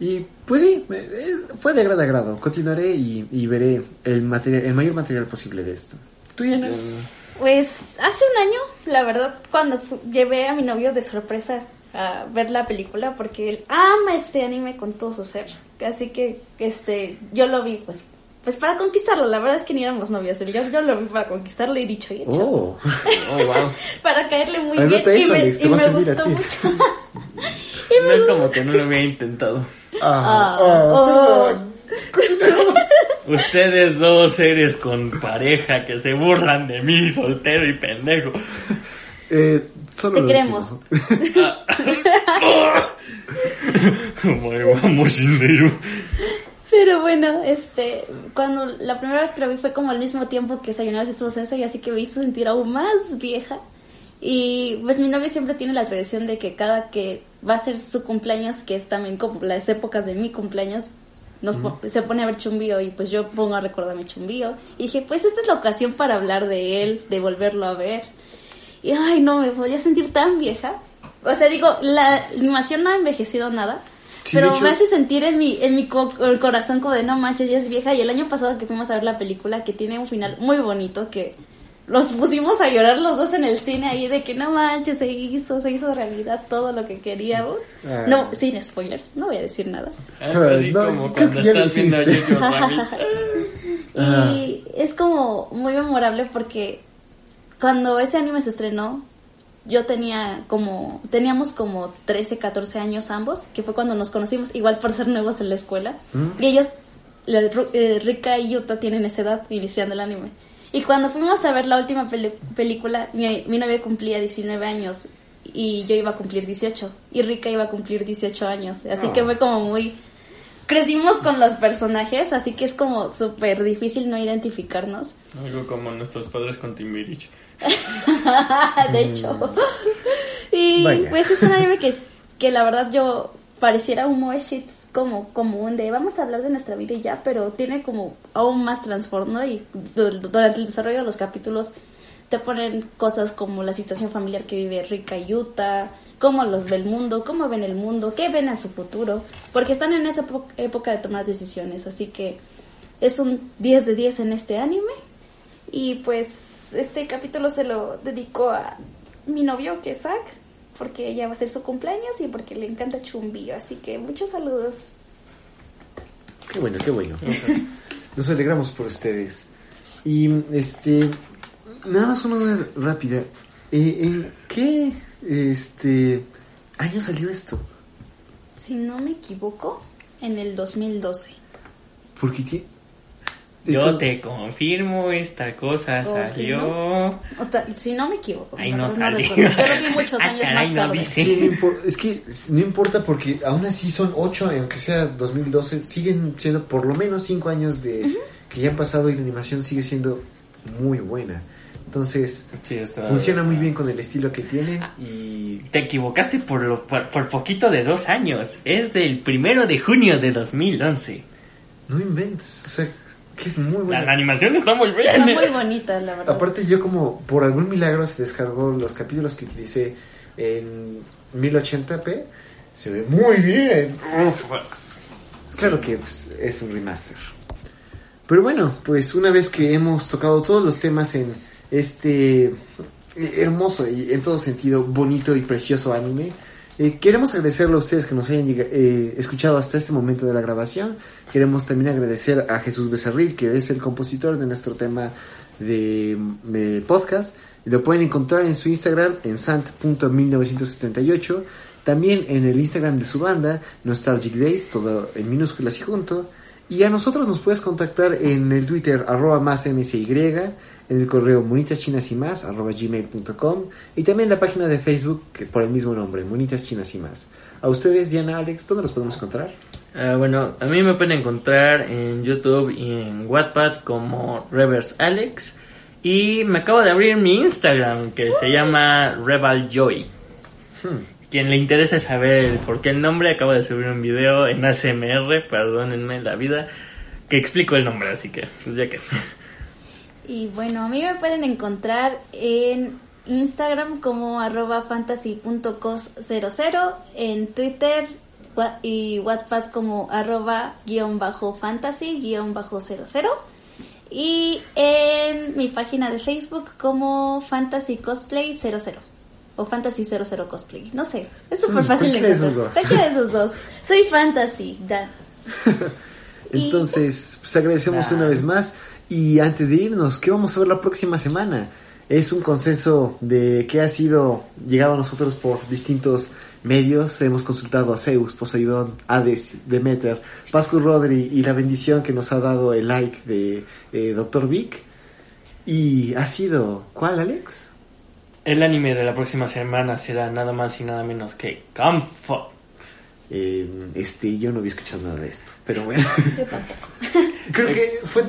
Y pues sí, me- es- fue de agrado a agrado. Continuaré y, y veré el, material, el mayor material posible de esto. ¿Tú, Diana? Pues hace un año, la verdad, cuando llevé a mi novio de sorpresa a ver la película, porque él ama este anime con todo su ser. Así que este yo lo vi, pues pues para conquistarlo. La verdad es que ni éramos novios. Yo, yo lo vi para conquistarlo y dicho y hecho. Oh, Oh, wow. *laughs* Para caerle muy bien. *laughs* *laughs* y me, y gustó mucho. No es como que no lo hubiera intentado. Ah, Ah, ah, oh. Ustedes dos seres con pareja que se burlan de mí, soltero y pendejo. Eh, solo Te queremos. moshinderu. *laughs* Pero bueno, este, cuando la primera vez que lo vi fue como al mismo tiempo que Sayonara Setsubo Sensei, así que me hizo sentir aún más vieja. Y pues mi novio siempre tiene la tradición de que cada que va a ser su cumpleaños, que es también como las épocas de mi cumpleaños, nos po- se pone a ver Chumbío y pues yo pongo a recordarme Chumbío. Y dije, pues esta es la ocasión para hablar de él, de volverlo a ver. Y ay, no, me podía sentir tan vieja. O sea, digo, la animación no ha envejecido nada. Sí, pero hecho- me hace sentir en mi, en mi co- corazón como de no manches, ya es vieja. Y el año pasado que fuimos a ver la película, que tiene un final muy bonito, que los pusimos a llorar los dos en el cine ahí de que no manches, se hizo, se hizo realidad todo lo que queríamos. Ah. No, sin spoilers, no voy a decir nada. Así No, como cuando hiciste. Jojo Rabbit. *laughs* Ah. Y es como muy memorable porque cuando ese anime se estrenó, yo tenía como, teníamos como 13, 14 años ambos, que fue cuando nos conocimos, igual por ser nuevos en la escuela. Mm. Y ellos, eh, Rika y Yuta, tienen esa edad iniciando el anime. Y cuando fuimos a ver la última peli- película, mi, mi novia cumplía 19 años y yo iba a cumplir 18. Y Rika iba a cumplir 18 años. Así que fue como muy... Crecimos con los personajes, así que es como súper difícil no identificarnos. Algo como nuestros padres con Timbirich. *laughs* de hecho. y Vaya. pues es un anime que, que la verdad yo pareciera un moe shit como común de vamos a hablar de nuestra vida y ya, pero tiene como aún más trastorno y du- durante el desarrollo de los capítulos te ponen cosas como la situación familiar que vive Rika y Yuta, cómo los ve el mundo, cómo ven el mundo, qué ven a su futuro, porque están en esa época de tomar decisiones, así que es un 10 de 10 en este anime. Y pues este capítulo se lo dedico a mi novio que es Zack, porque ya va a ser su cumpleaños y porque le encanta Chumbío, así que muchos saludos. Qué bueno, qué bueno. Nos alegramos por ustedes. Y este, nada más una duda rápida. Eh, ¿En qué este año salió esto? Si no me equivoco, en el 2012. Porque Yo te confirmo, esta cosa Oh, sí, salió. O ta- si no me equivoco. Ahí no salió. Yo lo vi muchos *laughs* Ah, años caray, más no tarde. Sí, no impor- es que no importa porque aún así son 8, aunque sea 2012, siguen siendo por lo menos 5 años de que ya han pasado y la animación sigue siendo muy buena. Entonces, Sí, funciona muy bien con el estilo que tiene y Te equivocaste por, lo, por, por poquito de dos años. Es del primero de junio de 2011. no inventes, o sea, que es muy La, bueno. la animación está muy bien. Está muy *laughs* bonita, la verdad. Aparte yo como por algún milagro se descargó los capítulos que utilicé en 1080p, se ve muy bien. Claro que pues, es un remaster. Pero bueno, pues una vez que hemos tocado todos los temas en este hermoso y en todo sentido bonito y precioso anime, eh, queremos agradecerle a ustedes que nos hayan eh, escuchado hasta este momento de la grabación. Queremos también agradecer a Jesús Becerril, que es el compositor de nuestro tema de, de podcast. Lo pueden encontrar en su Instagram en sant.1978. También en el Instagram de su banda, Nostalgic Days, todo en minúsculas y junto. Y a nosotros nos puedes contactar en el Twitter arroba más msy, en el correo y más arroba gmail.com y también en la página de Facebook por el mismo nombre, monitas chinas y más. A ustedes, Diana, Alex, ¿dónde los podemos encontrar? Ah, bueno, a mí me pueden encontrar en YouTube y en Wattpad como Reverse Alex. Y me acabo de abrir mi Instagram que se llama Rebel Joy. Quien le interese saber por qué el nombre, acabo de subir un video en ASMR, perdónenme la vida, que explico el nombre, así que, pues ya que. Y bueno, a mí me pueden encontrar en Instagram como arroba fantasy.cos00, en Twitter y Wattpad como arroba guion bajo fantasy guion bajo 00 y en mi página de Facebook como fantasy cosplay 00 o fantasy 00 cosplay, no sé, es súper Mm, fácil de encontrar. Cualquiera de esos dos. Soy fantasy, da. *laughs* Entonces, pues agradecemos una vez más. Y antes de irnos, ¿qué vamos a ver la próxima semana? Es un consenso de que ha sido llegado a nosotros por distintos medios. Hemos consultado a Zeus, Poseidón, Hades, Demeter, Pascu Rodri y la bendición que nos ha dado el like de eh, Dr. Vic. Y ha sido, ¿cuál, Alex? El anime de la próxima semana será nada más y nada menos que Campo. Eh, este, yo no había escuchado nada de esto, pero bueno. Yo tampoco. *laughs* Creo que fue.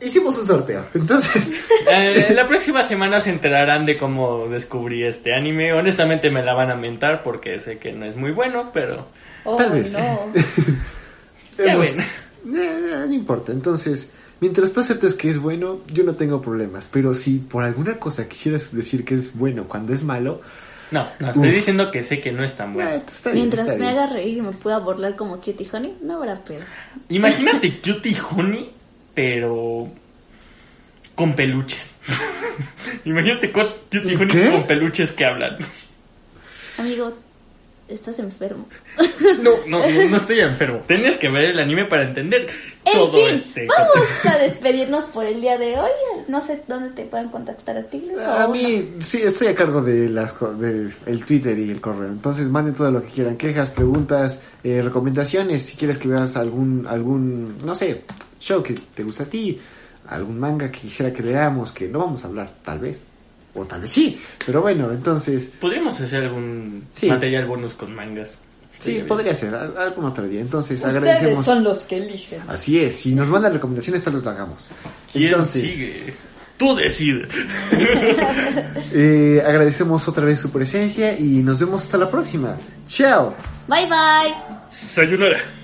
Hicimos un sorteo, entonces. *laughs* Eh, la próxima semana se enterarán de cómo descubrí este anime. Honestamente me la van a mentar porque sé que no es muy bueno, pero Tal Oh, vez. no. *laughs* Hemos- ven. Eh, no importa. Entonces, mientras tú aceptes que es bueno, yo no tengo problemas. Pero si por alguna cosa quisieras decir que es bueno cuando es malo, no, no, estoy Uf. diciendo que sé que no es tan eh, bueno. está bien, Mientras me bien. haga reír y me pueda burlar como Cutie Honey, no habrá pedo. Imagínate Cutie Honey, pero con peluches. *laughs* Imagínate con peluches que hablan. Amigo, estás enfermo. *laughs* No, no, no, no estoy enfermo. Tenías que ver el anime para entender En todo fin, este. vamos a despedirnos por el día de hoy. No sé dónde te pueden contactar a ti. Luis, A o mí, sí, estoy a cargo de las de el Twitter y el correo. Entonces, manden todo lo que quieran. Quejas, preguntas, eh, recomendaciones. Si quieres que veas algún, algún, no sé, show que te gusta a ti, algún manga que quisiera que leamos, que no vamos a hablar, tal vez. O tal vez sí. Pero bueno, entonces, Podríamos hacer algún Sí. material bonus con mangas. sí, podría ser al- algún otro día. Entonces, Ustedes agradecemos. son los que eligen. Así es, si nos mandan recomendaciones, tal vez lo hagamos. ¿Quién Entonces, sigue? Tú decides. *laughs* eh, agradecemos otra vez su presencia y nos vemos hasta la próxima. Chao. Bye bye. Sayonara.